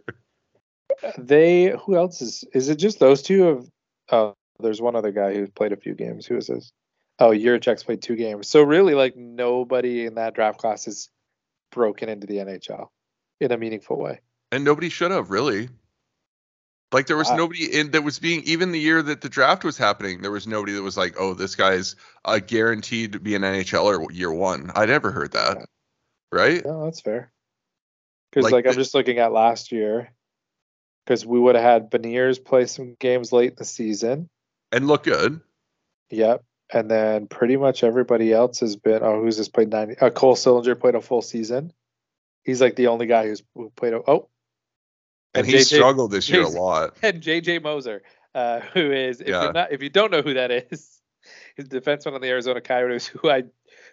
They who else is is it just those two of oh there's one other guy who's played a few games. Who is this? Oh, Jiricek's played two games. So really like nobody in that draft class is broken into the NHL in a meaningful way. And nobody should have really. Like there was Wow. nobody in that was being even the year that the draft was happening. There was nobody that was like, oh, this guy's uh, guaranteed to be an NHLer year one. I never heard that. Yeah. Right? No, that's fair. Because Like like, I'm just looking at last year, because we would have had Beniers play some games late in the season. And look good. Yep. And then pretty much everybody else has been. Oh, who's just played 90? Uh, Cole Sillinger played a full season. He's like the only guy who's who played. A, oh, And And he JJ struggled this year a lot. *laughs* and JJ Moser, uh, who is if Yeah. not if you don't know who that is, *laughs* his defenseman on the Arizona Coyotes, who I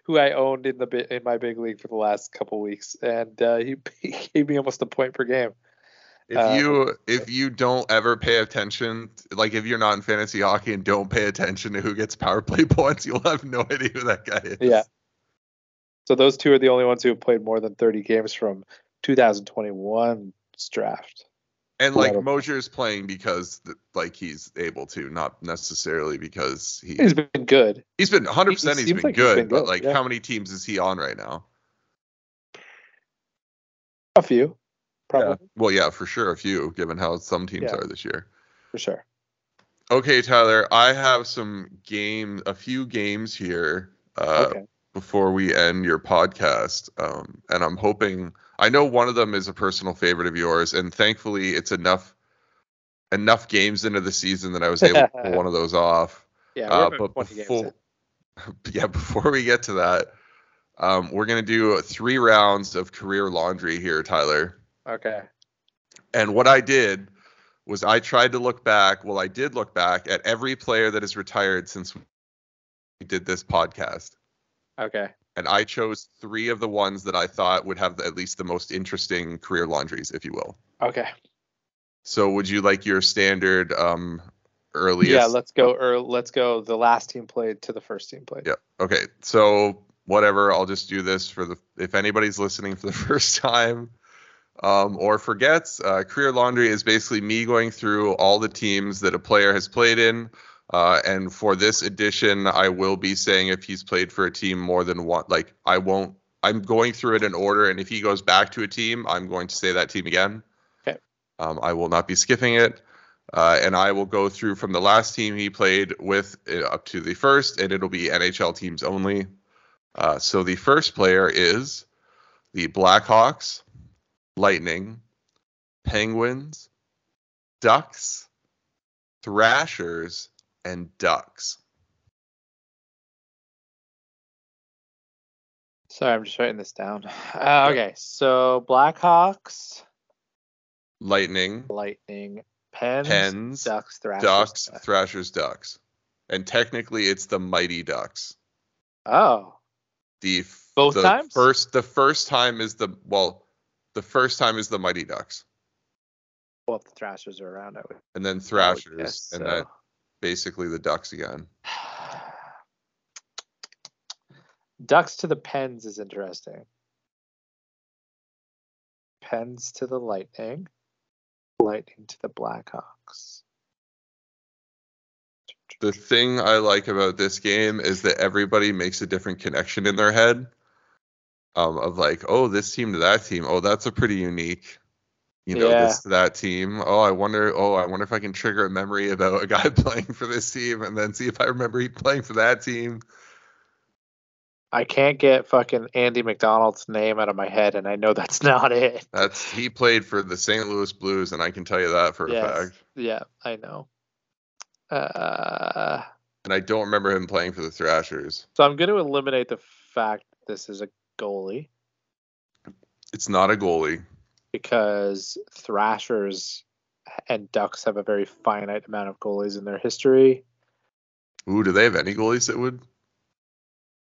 who I owned in the in my big league for the last couple weeks, and uh, he, *laughs* he gave me almost a point per game. If Uh, you if you don't ever pay attention, like if you're not in fantasy hockey and don't pay attention to who gets power play *laughs* points, you'll have no idea who that guy is. Yeah. So those two are the only ones who have played more than 30 games from 2021's draft. And like Incredible. Moser's playing because like he's able to, not necessarily because he He's been good. he's been 100 he percent he's been like he's good, been but good, like yeah. how many teams is he on right now? A few, probably Well, yeah, for sure a few, given how some teams Yeah. are this year. for sure. Okay, Tyler, I have some game, a few games here. Uh, okay. before we end your podcast. Um, and I'm hoping I know one of them is a personal favorite of yours, and thankfully it's enough enough games into the season that I was able to pull *laughs* one of those off. Yeah, Uh, but about 20 games before *laughs* yeah, before we get to that, um, we're gonna do three rounds of career laundry here, Tyler. Okay. And what I did was I tried to look back. Well, I did look back at every player that has retired since we did this podcast. Okay. and I chose three of the ones that I thought would have at least the most interesting career laundries, if you will. Okay. So, would you like your standard um, earliest? Yeah, let's go. Or let's go. The last team played to the first team played. Yeah. Okay. So, whatever. I'll just do this for the if anybody's listening for the *laughs* first time um, or forgets. Uh, career laundry is basically me going through all the teams that a player has played in. Uh, and for this edition, I will be saying if he's played for a team more than one. Like I won't. I'm going through it in order, and if he goes back to a team, I'm going to say that team again. Okay. Um, I will not be skipping it. Uh, and I will go through from the last team he played with uh, up to the first, and it'll be NHL teams only. Uh, so the first player is the Blackhawks, Lightning, Penguins, Ducks, Thrashers, and Ducks. Sorry, I'm just writing this down. Uh, okay, so Blackhawks, Lightning, Lightning, Pens, Pens, Ducks, Thrashers. Ducks, Thrashers, Ducks. And technically, it's the Mighty Ducks. Oh, The f- Both the times? First, the first time is the well, the first time is the Mighty Ducks, well, if the Thrashers are around, I would. and then Thrashers, guess and so. then basically the Ducks again. *sighs* Ducks to the Pens is interesting. Pens to the Lightning. Lightning to the Blackhawks. The thing I like about this game is that everybody makes a different connection in their head. Um, of like, oh, this team to that team. Oh, that's a pretty unique. You know, Yeah. this to that team. Oh, I wonder. Oh, I wonder if I can trigger a memory about a guy *laughs* playing for this team, and then see if I remember he playing for that team. I can't get fucking Andy McDonald's name out of my head, and I know that's *laughs* not it. That's he played for the St. Louis Blues, and I can tell you that for a fact. Yeah, I know. Uh, And I don't remember him playing for the Thrashers. so I'm going to eliminate the fact this is a goalie It's not a goalie. because Thrashers and Ducks have a very finite amount of goalies in their history. Ooh, do they have any goalies that would?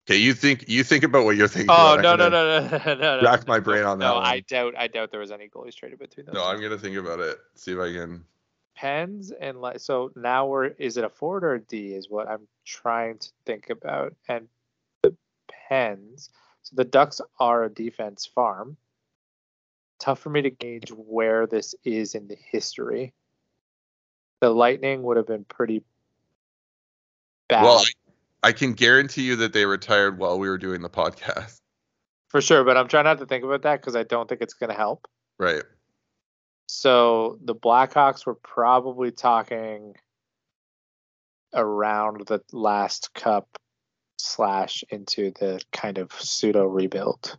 Okay, you think you think about what you're thinking. Oh no no no *laughs* no no no! rack my brain on that No, one. I doubt I doubt there was any goalies traded between those. No, I'm gonna think about it. See if I can. Pens and like so now we're is it a forward or a D is what I'm trying to think about and the Pens so the Ducks are a defense farm. Tough for me to gauge where this is in the history. The Lightning would have been pretty bad Well, I, I can guarantee you that they retired while we were doing the podcast. for sure, but I'm trying not to think about that because I don't think it's going to help. Right. So the Blackhawks were probably talking around the last cup slash into the kind of pseudo rebuild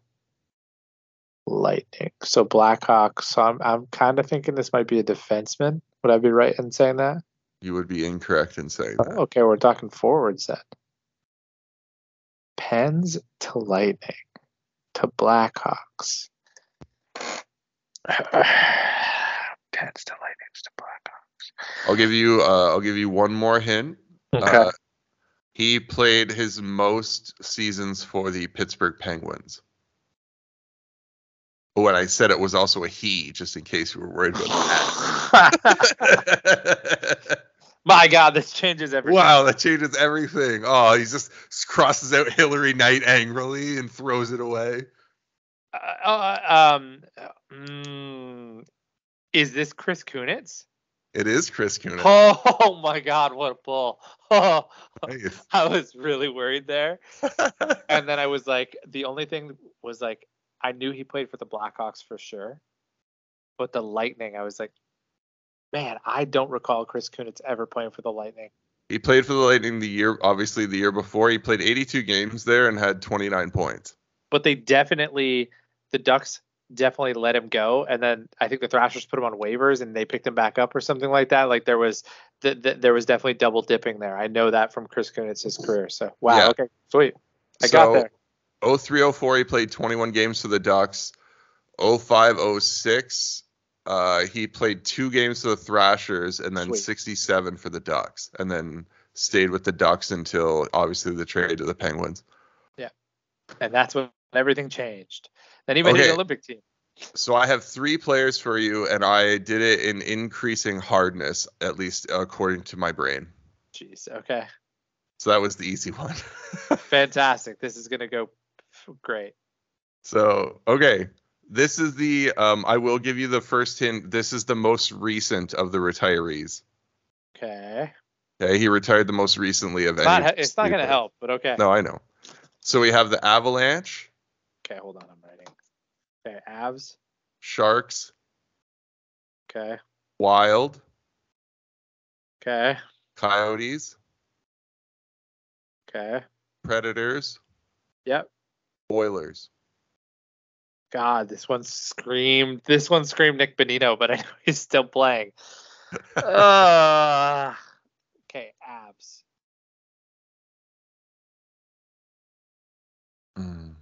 lightning. So Blackhawks, so I'm I'm kind of thinking this might be a defenseman. Would I be right in saying that? You would be incorrect in saying that. Okay, we're talking forwards then. Pens to lightning to Blackhawks. *sighs* Pens to lightnings to Blackhawks. I'll give you. Uh, I'll give you one more hint. Okay. Uh, he played his most seasons for the Pittsburgh Penguins. And I said it was also a he, just in case you were worried about that. *laughs* My God, this changes everything. wow, that changes everything. Oh, he just crosses out Hilary Knight angrily and throws it away. Uh, uh, um, mm, is this Chris Kunitz? It is Chris Kunitz. Oh *laughs* my God, what a pull! *laughs* Oh, Nice. I was really worried there, *laughs* and then I was like, the only thing was like, I knew he played for the Blackhawks for sure, but the Lightning, I was like, man, I don't recall Chris Kunitz ever playing for the Lightning. he played for the Lightning the year, obviously the year before. He played 82 games there and had 29 points. But they definitely, the Ducks definitely let him go, and then I think the Thrashers put him on waivers and they picked him back up or something like that. Like there was, th- th- there was definitely double dipping there. I know that from Chris Kunitz's career. So wow, Yeah. okay, sweet, I So, got there. 03 04, he played 21 games for the Ducks. 05 06, uh, he played two games for the Thrashers and then Sweet. 67 for the Ducks, and then stayed with the Ducks until obviously the trade to the Penguins. Yeah. And that's when everything changed. Then he made Okay. the Olympic team. So I have three players for you, and I did it in increasing hardness, at least according to my brain. Jeez. Okay. So that was the easy *laughs* one. Fantastic. This is gonna go great. so okay, this is the. Um, I will give you the first hint. This is the most recent of the retirees. Okay. Okay, he retired the most recently of It's any. not, it's not gonna help, but okay. No, I know. So we have the Avalanche, Okay, hold on. Okay, Avs. Sharks, Okay. Wild, Okay. Coyotes, Okay. Predators, Yep. Oilers. God, this one screamed. This one screamed Nick Bonino, but *laughs* I know he's still playing. *laughs* uh, okay, Avs. Mm.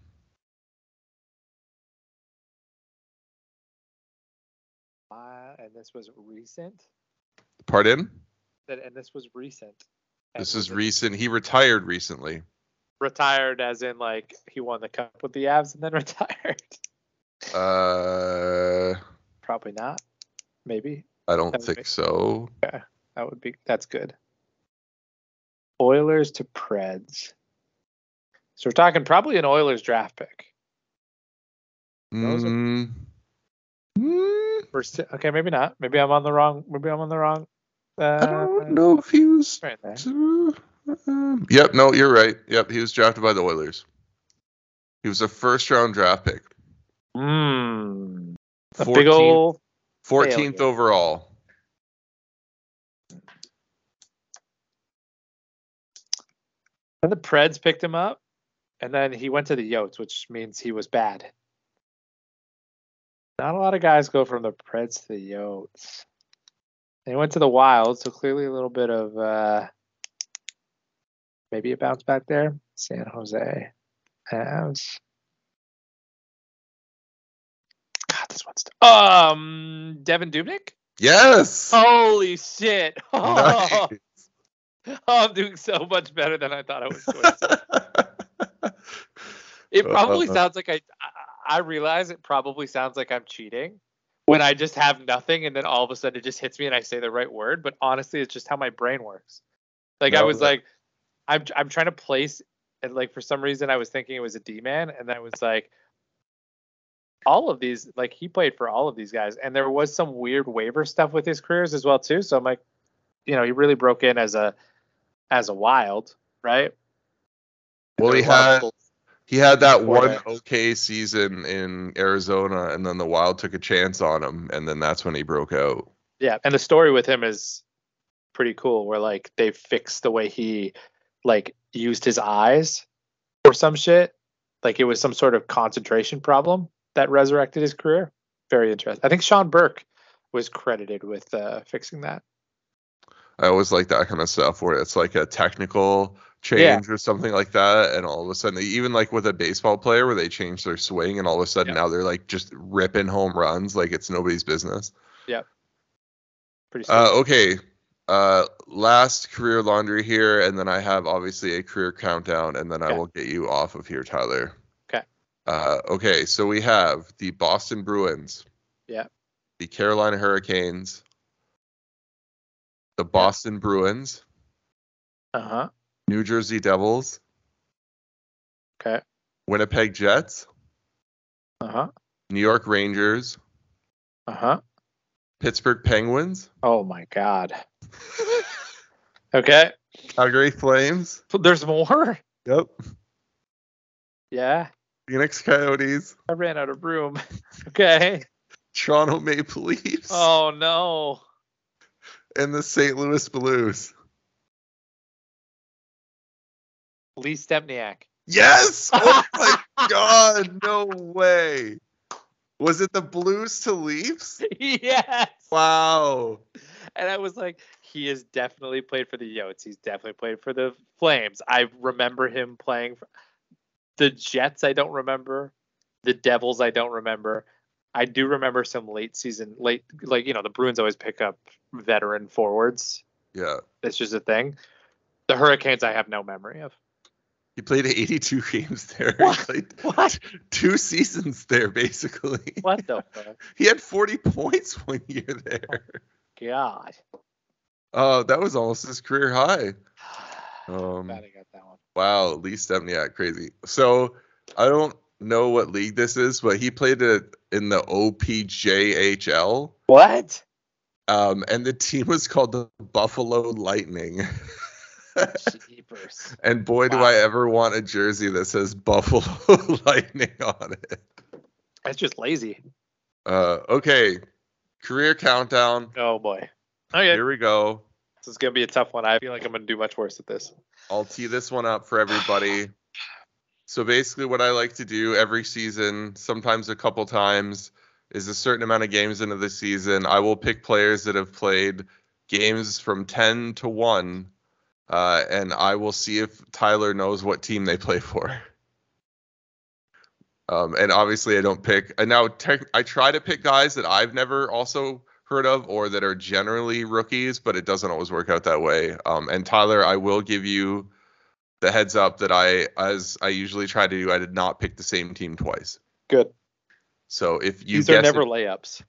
Uh, and this was recent. Pardon? That and this was recent. And This is recent. He retired recently. Retired, as in like he won the cup with the Avs and then *laughs* retired. Uh, Probably not. Maybe I don't think be- so. Yeah. That would be. That's good. Oilers to Preds. So we're talking probably an Oilers draft pick. Those are- Mm. First, okay, maybe not. Maybe I'm on the wrong. Maybe I'm on the wrong. Uh, I don't know if he was. right there. uh, um, yep, no, you're right. Yep, he was drafted by the Oilers. He was a first round draft pick. Mm, a 14th, big old. 14th failure. overall. And the Preds picked him up, and then he went to the Yotes, which means he was bad. Not a lot of guys go from the Preds to the Yotes. They went to the Wild, so clearly a little bit of uh, maybe a bounce back there. San Jose has. God, this one's um Devan Dubnyk. Yes. Holy shit! *laughs* Oh, Nice. I'm doing so much better than I thought I was going to. *laughs* It probably Uh, sounds like I, I I realize it probably sounds like I'm cheating when I just have nothing and then all of a sudden it just hits me and I say the right word. But honestly, it's just how my brain works. Like I was that- like, I'm I'm trying to place and like for some reason I was thinking it was a D man and I was like, all of these like he played for all of these guys and there was some weird waiver stuff with his careers as well too. So I'm like, you know, he really broke in as a as a wild, right? And well, there he were a lot of had people- he had that one okay season in Arizona, and then the Wild took a chance on him, and then that's when he broke out. Yeah, and the story with him is pretty cool. Where like they fixed the way he like used his eyes or some shit. Like it was some sort of concentration problem that resurrected his career. Very interesting. I think Sean Burke was credited with uh, fixing that. I always like that kind of stuff where it's like a technical change or something like that, and all of a sudden, even like with a baseball player where they change their swing, and all of a sudden Yeah. now they're like just ripping home runs like it's nobody's business. Yeah, pretty. Uh, okay. Uh, last career laundry here, and then I have obviously a career countdown, and then I will get you off of here, Tyler. Okay. Uh, okay, so we have the Boston Bruins. Yeah. The Carolina Hurricanes. The Boston Bruins. Uh huh. New Jersey Devils. Okay. Winnipeg Jets. Uh huh. New York Rangers. Uh huh. Pittsburgh Penguins. Oh my God. *laughs* Okay. Calgary Flames. There's more. Yep. Yeah. Phoenix Coyotes. I ran out of room. *laughs* okay. Toronto Maple Leafs. Oh no. and the St. Louis Blues. Lee Stempniak. Yes! *laughs* Oh my god, no way. Was it the Blues to Leafs? yes. Wow. And I was like, he has definitely played for the Yotes. He's definitely played for the Flames. I remember him playing for the Jets. I don't remember the Devils. I don't remember. I do remember some late season, late like you know the Bruins always pick up veteran forwards. Yeah. It's just a thing. The Hurricanes, I have no memory of. He played 82 *laughs* games there. What? *laughs* What? two seasons there, basically. *laughs* What the fuck? He had 40 points one year there. God. Oh, that was almost his career high. *sighs* Um, I got that one. Wow, Lee Stempniak, crazy. So I don't know what league this is, but he played it in the OPJHL. What? Um, and the team was called the Buffalo Lightning. Jeepers. *laughs* and boy, do I ever want a jersey that says Buffalo *laughs* Lightning on it. That's just lazy. Uh, okay, career countdown. Oh boy. Okay. Here we go. This is gonna be a tough one. I feel like I'm gonna do much worse at this. I'll tee this one up for everybody. So basically, what I like to do every season, sometimes a couple times, is a certain amount of games into the season. I will pick players that have played games from 10 to 1, uh, and I will see if Tyler knows what team they play for. Um, and obviously, I don't pick. And now, tech, I try to pick guys that I've never also heard of or that are generally rookies, but it doesn't always work out that way. Um, and Tyler, I will give you the heads up that I, as I usually try to do, I did not pick the same team twice. Good. So if you These are never layups.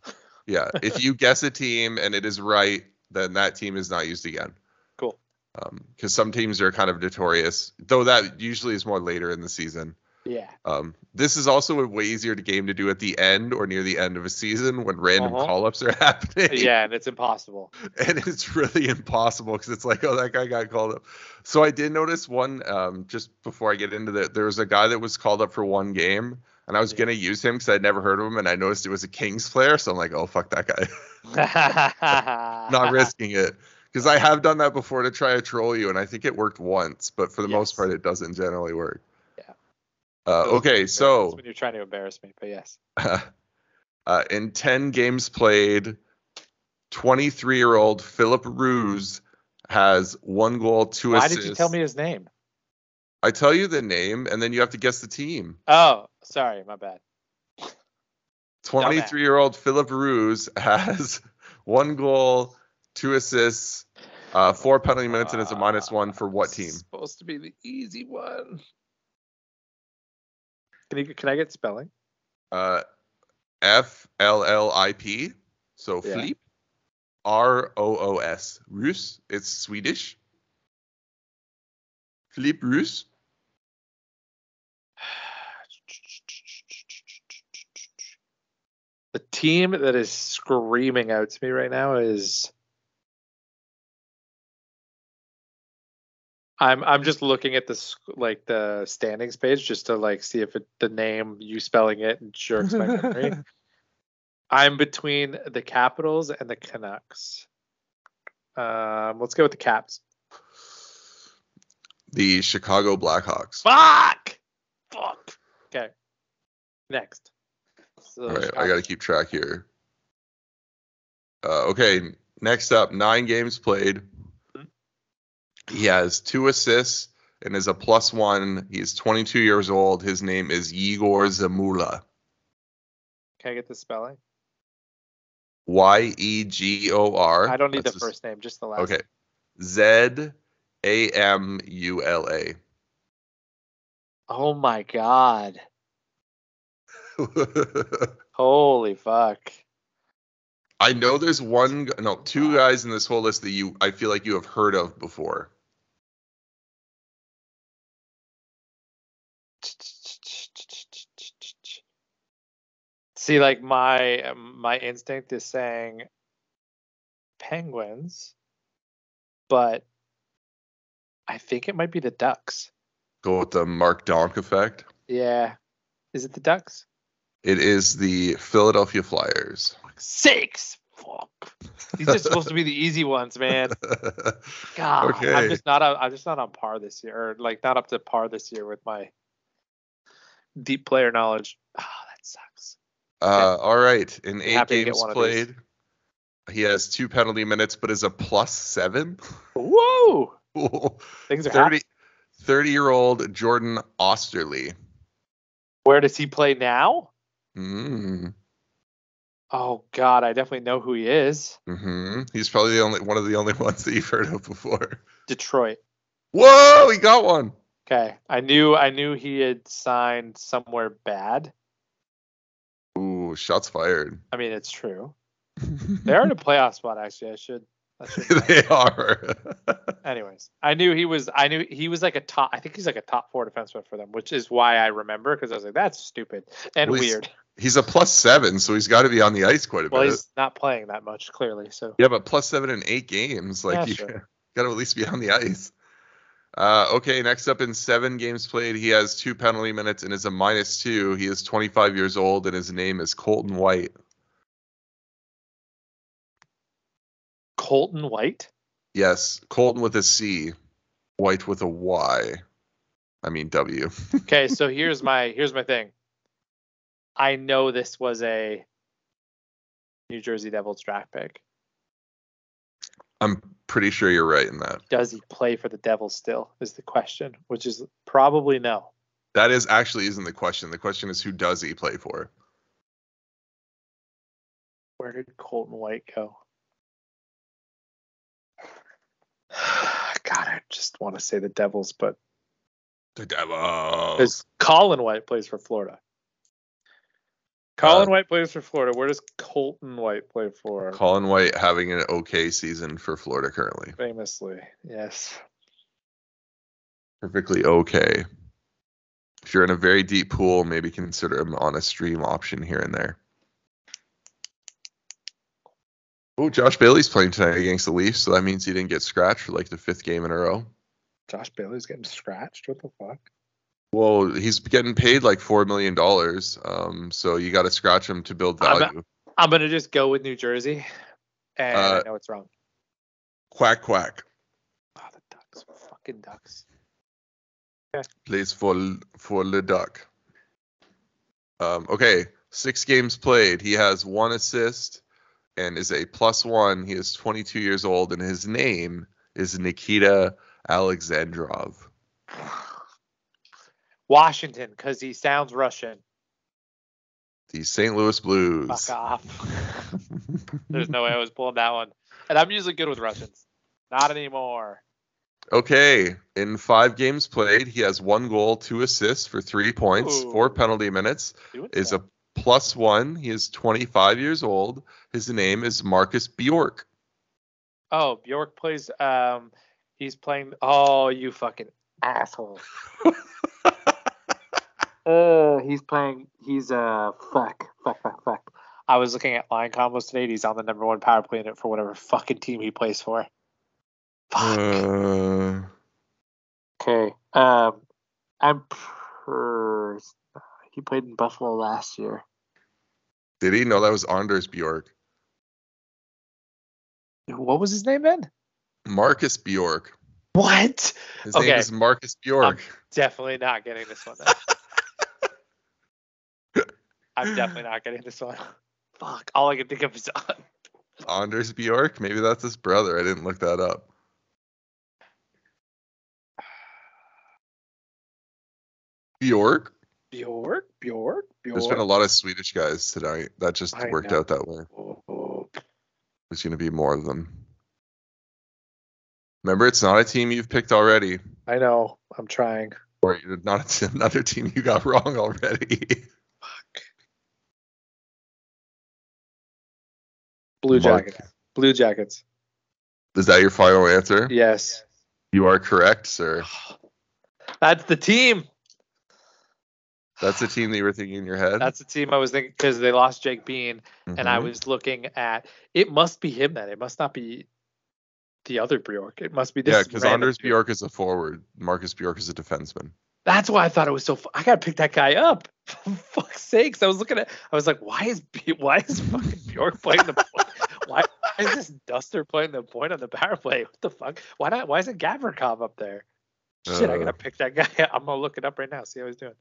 yeah, if you *laughs* guess a team and it is right, then that team is not used again. Because some teams are kind of notorious, though that usually is more later in the season. Yeah. Um, this is also a way easier game to do at the end or near the end of a season when random Uh-huh. call ups are *laughs* happening. Yeah, and it's impossible. *laughs* and it's really impossible because it's like, oh, that guy got called up. So I did notice one um, just before I get into that. There was a guy that was called up for one game, and I was Yeah. gonna use him because I'd never heard of him, and I noticed it was a Kings player. So I'm like, oh, fuck that guy, *laughs* not risking it because I have done that before to try to troll you, and I think it worked once, but for the most part, it doesn't generally work. Yeah. Uh, okay, so when you're trying to embarrass me, but yes. *laughs* uh, in 10 games played, 23 year old Filip Roos has one goal, two Why assists. did you tell me his name? I tell you the name, and then you have to guess the team. Oh, sorry, my bad. 23 year old Filip Roos has *laughs* one goal, two assists, uh, four penalty minutes, and is a minus one for what team? Supposed to be the easy one. Can you can I get spelling? Uh, F L L I P. So Yeah. Flip. R O O S. Rus. It's Swedish. Flip Rus. *sighs* The team that is screaming out to me right now is I'm I'm just looking at this like the standings page just to like see if it, the name you spelling it jerks my memory. *laughs* I'm between the Capitals and the Canucks. Um, let's go with the Caps. The Chicago Blackhawks. Fuck. Fuck. Okay. Next. So All right, I got to keep track here. Uh, okay, next up, nine games played. He has two assists and is a plus one. He's 22 years old. His name is Yegor Zamula. Can I get the spelling? Y E G O R. I don't need the That's his- first name, just the last. Okay. Z A M U L A. Oh my god. *laughs* Holy fuck. I know there's one, no, two guys in this whole list that you, I feel like you have heard of before. See, like my um, my instinct is saying penguins, but I think it might be the ducks. Go with the Mark Donk effect. Yeah. Is it the ducks? It is the Philadelphia Flyers. Six. Fuck. These are supposed to be the easy ones, man. *laughs* God, okay. I'm just not on, I'm just not on par this year, or like not up to par this year with my deep player knowledge. Oh, that sucks. Uh, all right. In eight happy games one of these. played, he has two penalty minutes, but is a plus seven. *laughs* Whoa, things are 30, 30 year old Jordan Oesterle. Where does he play now? Mm, Oh God, I definitely know who he is. hmm He's probably the only one of the only *laughs* ones that you've heard of before. Detroit. Whoa, he got one. Okay, I knew I knew he had signed somewhere bad. Ooh, shots fired. I mean, it's true. *laughs* They are in a playoff spot. Actually, I should. I should *laughs* they are. *laughs* Anyways, I knew he was. I knew he was like a top. I think he's like a top four defenseman for them, which is why I remember because I was like, that's stupid and Well, he's weird. he's a plus seven, so he's got to be on the ice quite a Well, bit. Well, he's not playing that much clearly. So Yeah, but plus seven in eight games, like Yeah, you sure. got to at least be on the ice. Uh, okay, next up in seven games played, he has two penalty minutes and is a minus two. He is 25 years old and his name is Colton White. Colton White. Yes, Colton with a C, White with a Y. I mean W. *laughs* Okay, so here's my here's my thing. I know this was a New Jersey Devils draft pick. I'm pretty sure you're right in that. Does he play for the Devils still? Is the question, which is probably no. That is actually isn't the question. The question is who does he play for? Where did Colton White go? *sighs* God, I just want to say the Devils, but The Devils. because Colin White plays for Florida. Colin Uh, White plays for Florida. Where does Colton White play for? Colin White having an okay season for Florida currently. Famously, yes. Perfectly okay. If you're in a very deep pool, maybe consider him on a stream option here and there. Oh, Josh Bailey's playing tonight against the Leafs, so that means he didn't get scratched for like the fifth game in a row. Josh Bailey's getting scratched. What the fuck? Well, he's getting paid like four million dollars, um, so you got to scratch him to build I'm- value. I'm gonna just go with New Jersey, and Uh, I know it's wrong. Quack quack Oh, the Ducks, fucking Ducks. plays for for the Duck. Um, okay, six games played. He has one assist and is a plus one. He is 22 years old, and his name is Nikita Alexandrov. Washington, because he sounds Russian. The St. Louis Blues. Fuck off. *laughs* There's no way I was pulling that one. And I'm usually good with Russians. Not anymore. Okay, in five games played, he has one goal, two assists for three points, four penalty minutes. Doing Is a plus one. He is 25 years old. His name is Marcus Bjork. Oh, Bjork plays. Um, he's playing. Oh, you fucking asshole. *laughs* uh, he's playing. He's uh, fuck, fuck, fuck, fuck. I was looking at line combos today. He's on the number one power play unit for whatever fucking team he plays for. Fuck. Uh, Okay. Um, I'm per. He played in Buffalo last year. did he know that was Anders Bjork? What was his name then? Marcus Bjork. What? His Okay. name is Marcus Bjork. Definitely not getting this one. *laughs* I'm *gasps* definitely not getting this one. *laughs* Fuck. All I can think of is *laughs* Anders Bjork? Maybe that's his brother. I didn't look that up. Bjork? Bjork. Bjork. Bjork. There's been a lot of Swedish guys tonight. That just I worked know. out that way. Oh, There's going to be more of them. Remember, it's not a team you've picked already, I know. I'm trying. or not *laughs* another team you got wrong already. Blue Mark. Jackets. Blue Jackets. Is that your final answer? Yes. You are correct, sir. *sighs* That's the team. That's the team that you were thinking in your head. That's the team I was thinking because they lost Jake Bean, and I Mhm. was looking at. It must be him then. It must not be the other Bjork. It must be this. yeah, because Anders dude. Bjork is a forward. Marcus Bjork is a defenseman. That's why I thought it was so. Fu- I gotta pick that guy up. *laughs* For fuck's sakes! I was looking at. I was like, why is B- why is fucking Bjork playing the? Why, why is this Duster playing the point on the power play? What the fuck? Why not? Why isn't Gavrikov up there? Shit! I Uh, gotta pick that guy. *laughs* up. I'm gonna look it up right now. See how he's doing.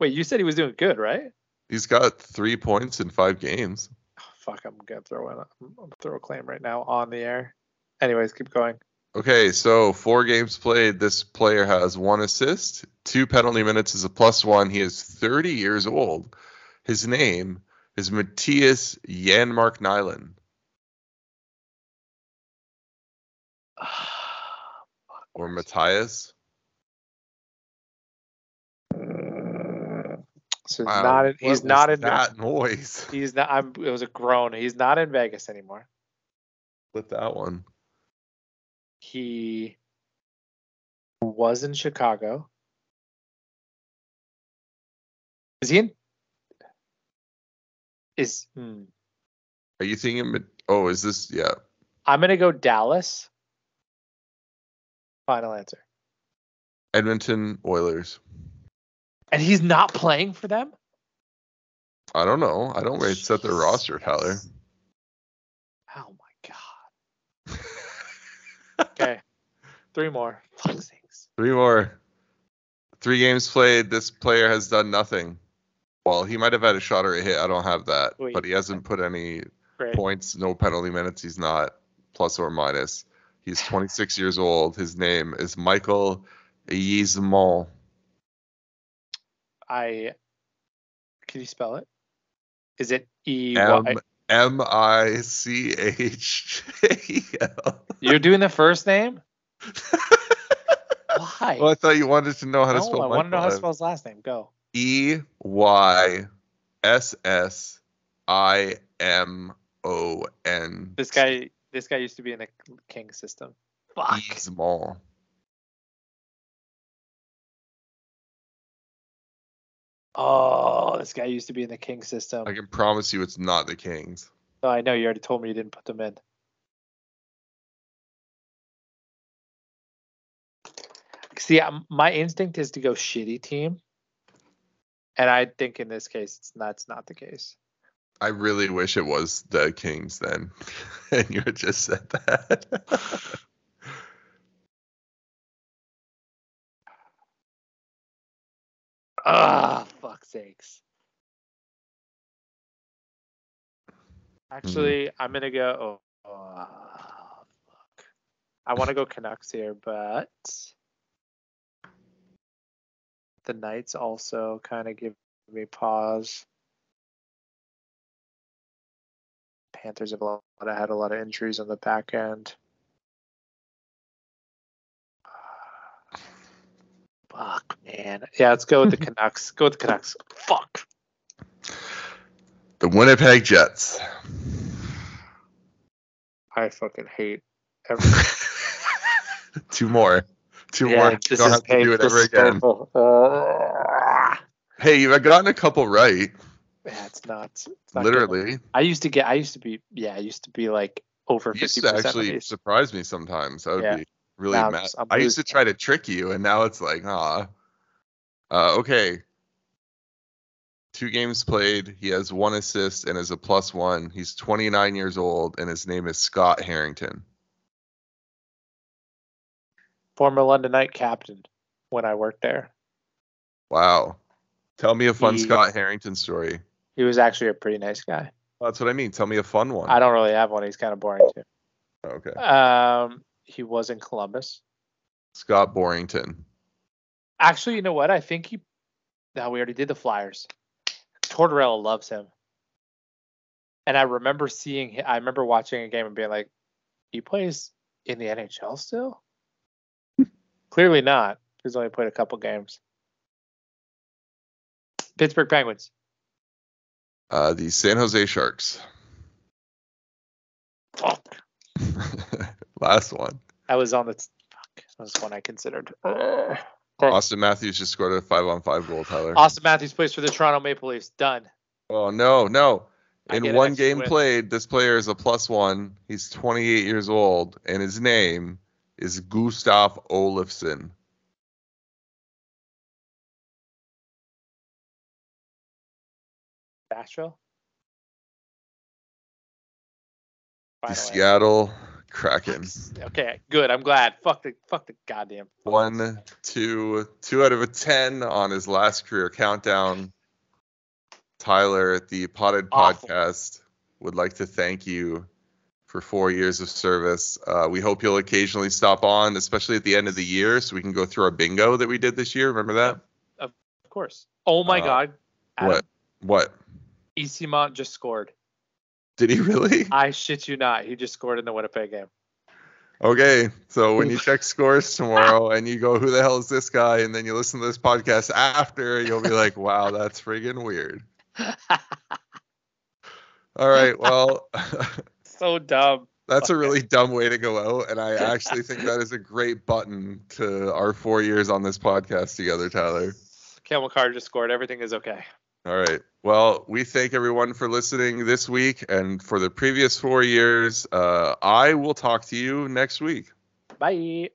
Wait, you said he was doing good, right? He's got three points in five games. Oh, fuck! I'm gonna throw in. A, I'm gonna throw a claim right now on the air. Anyways, keep going. Okay, so four games played. This player has one assist, two penalty minutes is a plus one. He is 30 years old. His name is Mattias Janmark Nylén. Or Mattias. So he's Wow, not. In, what he's was not in. that noise. *laughs* He's not. I'm. It was a groan. He's not in Vegas anymore. With that one. He was in Chicago. Is he in? Is hmm. Are you thinking? Oh, is this? Yeah. I'm gonna go Dallas. Final answer. Edmonton Oilers. And he's not playing for them. I don't know. I don't really set their roster, Tyler. Oh my god. *laughs* Okay, three more. Three more. Three games played. This player has done nothing. Well, he might have had a shot or a hit. I don't have that. Wait. But he hasn't put any Great. points, no penalty minutes. He's not plus or minus. He's 26 years old. His name is Michal Eyssimont. I. Can you spell it? Is it E Y? M I C H A L. You're doing the first name. *laughs* Why? Well, I thought you wanted to know how to no, spell I want to know how to spell his last name. Go. E Y S S I M O N. This guy, this guy used to be in the king system. Fuck. He's Small. Oh, this guy used to be in the king system. I can promise you it's not the Kings. Oh, I know you already told me you didn't put them in. See, um, my instinct is to go shitty team, and I think in this case, it's not. It's not the case. I really wish it was the Kings then, *laughs* and you had just said that. *laughs* Ah, fuck sakes. Actually, I'm gonna go. Oh, oh, fuck. I want to go Canucks here, but the Knights also kind of give me pause. Panthers have a lot, had a lot of injuries on the back end. *sighs* Fuck, man. Yeah, let's go with the *laughs* Canucks. Go with the Canucks. Fuck. the Winnipeg Jets. *sighs* I fucking hate everything. *laughs* Two more. Two yeah, more. This don't is have to do it ever again. Uh, *sighs* Hey, you've gotten a couple right. Yeah, it's not. It's not good. Literally. I used to get. I used to be. Yeah, I used to be like over fifty to percent. actually surprise me sometimes. I would Yeah. be really Now I'm mad. just- I'm I used to try to trick you, and now it's like, ah. Uh, okay. Two games played. He has one assist and is a plus one. He's 29 years old, and his name is Scott Harrington. Former London Knight captain when I worked there. Wow. Tell me a fun He- Scott Harrington story. He was actually a pretty nice guy. That's what I mean. Tell me a fun one. I don't really have one. He's kind of boring too. okay. Um, he was in Columbus. Scott Borrington. Actually, you know what? I think he. Now we already did the Flyers. Tortorella loves him. And I remember seeing. I remember watching a game and being like, "He plays in the NHL still." *laughs* Clearly not. He's only played a couple games. Pittsburgh Penguins. Uh, the San Jose Sharks. Fuck. *laughs* Last one. I was on the. Fuck. That was one I considered. Ugh. Okay. Auston Matthews just scored a five on five goal, Tyler. Auston Matthews plays for the Toronto Maple Leafs. Done. Oh no, no. In one game win. played, this player is a plus one. He's 28 years old, and his name is Gustav Olofsson. Nashville. The Seattle Kraken. Okay, good. I'm glad. Fuck the fuck the goddamn. phones. One, two, two out of a ten on his last career countdown. Tyler, at the Potted Awful. Podcast would like to thank you for four years of service. Uh, we hope you'll occasionally stop on, especially at the end of the year, so we can go through our bingo that we did this year. Remember that? Of course. Oh my Uh, god. Adam, What? What? Eyssimont just scored. Did he really? *laughs* I shit you not. He just scored in the Winnipeg game. Okay, so when you check scores tomorrow *laughs* and you go, who the hell is this guy? And then you listen to this podcast after, you'll be like, wow, that's friggin' weird. *laughs* All right, well, so dumb. that's a really dumb way to go out. And I actually think that is a great button to our four years on this podcast together, Tyler. Campbell Carr just scored. Everything is okay. All right. Well, we thank everyone for listening this week and for the previous four years. Uh, I will talk to you next week. Bye.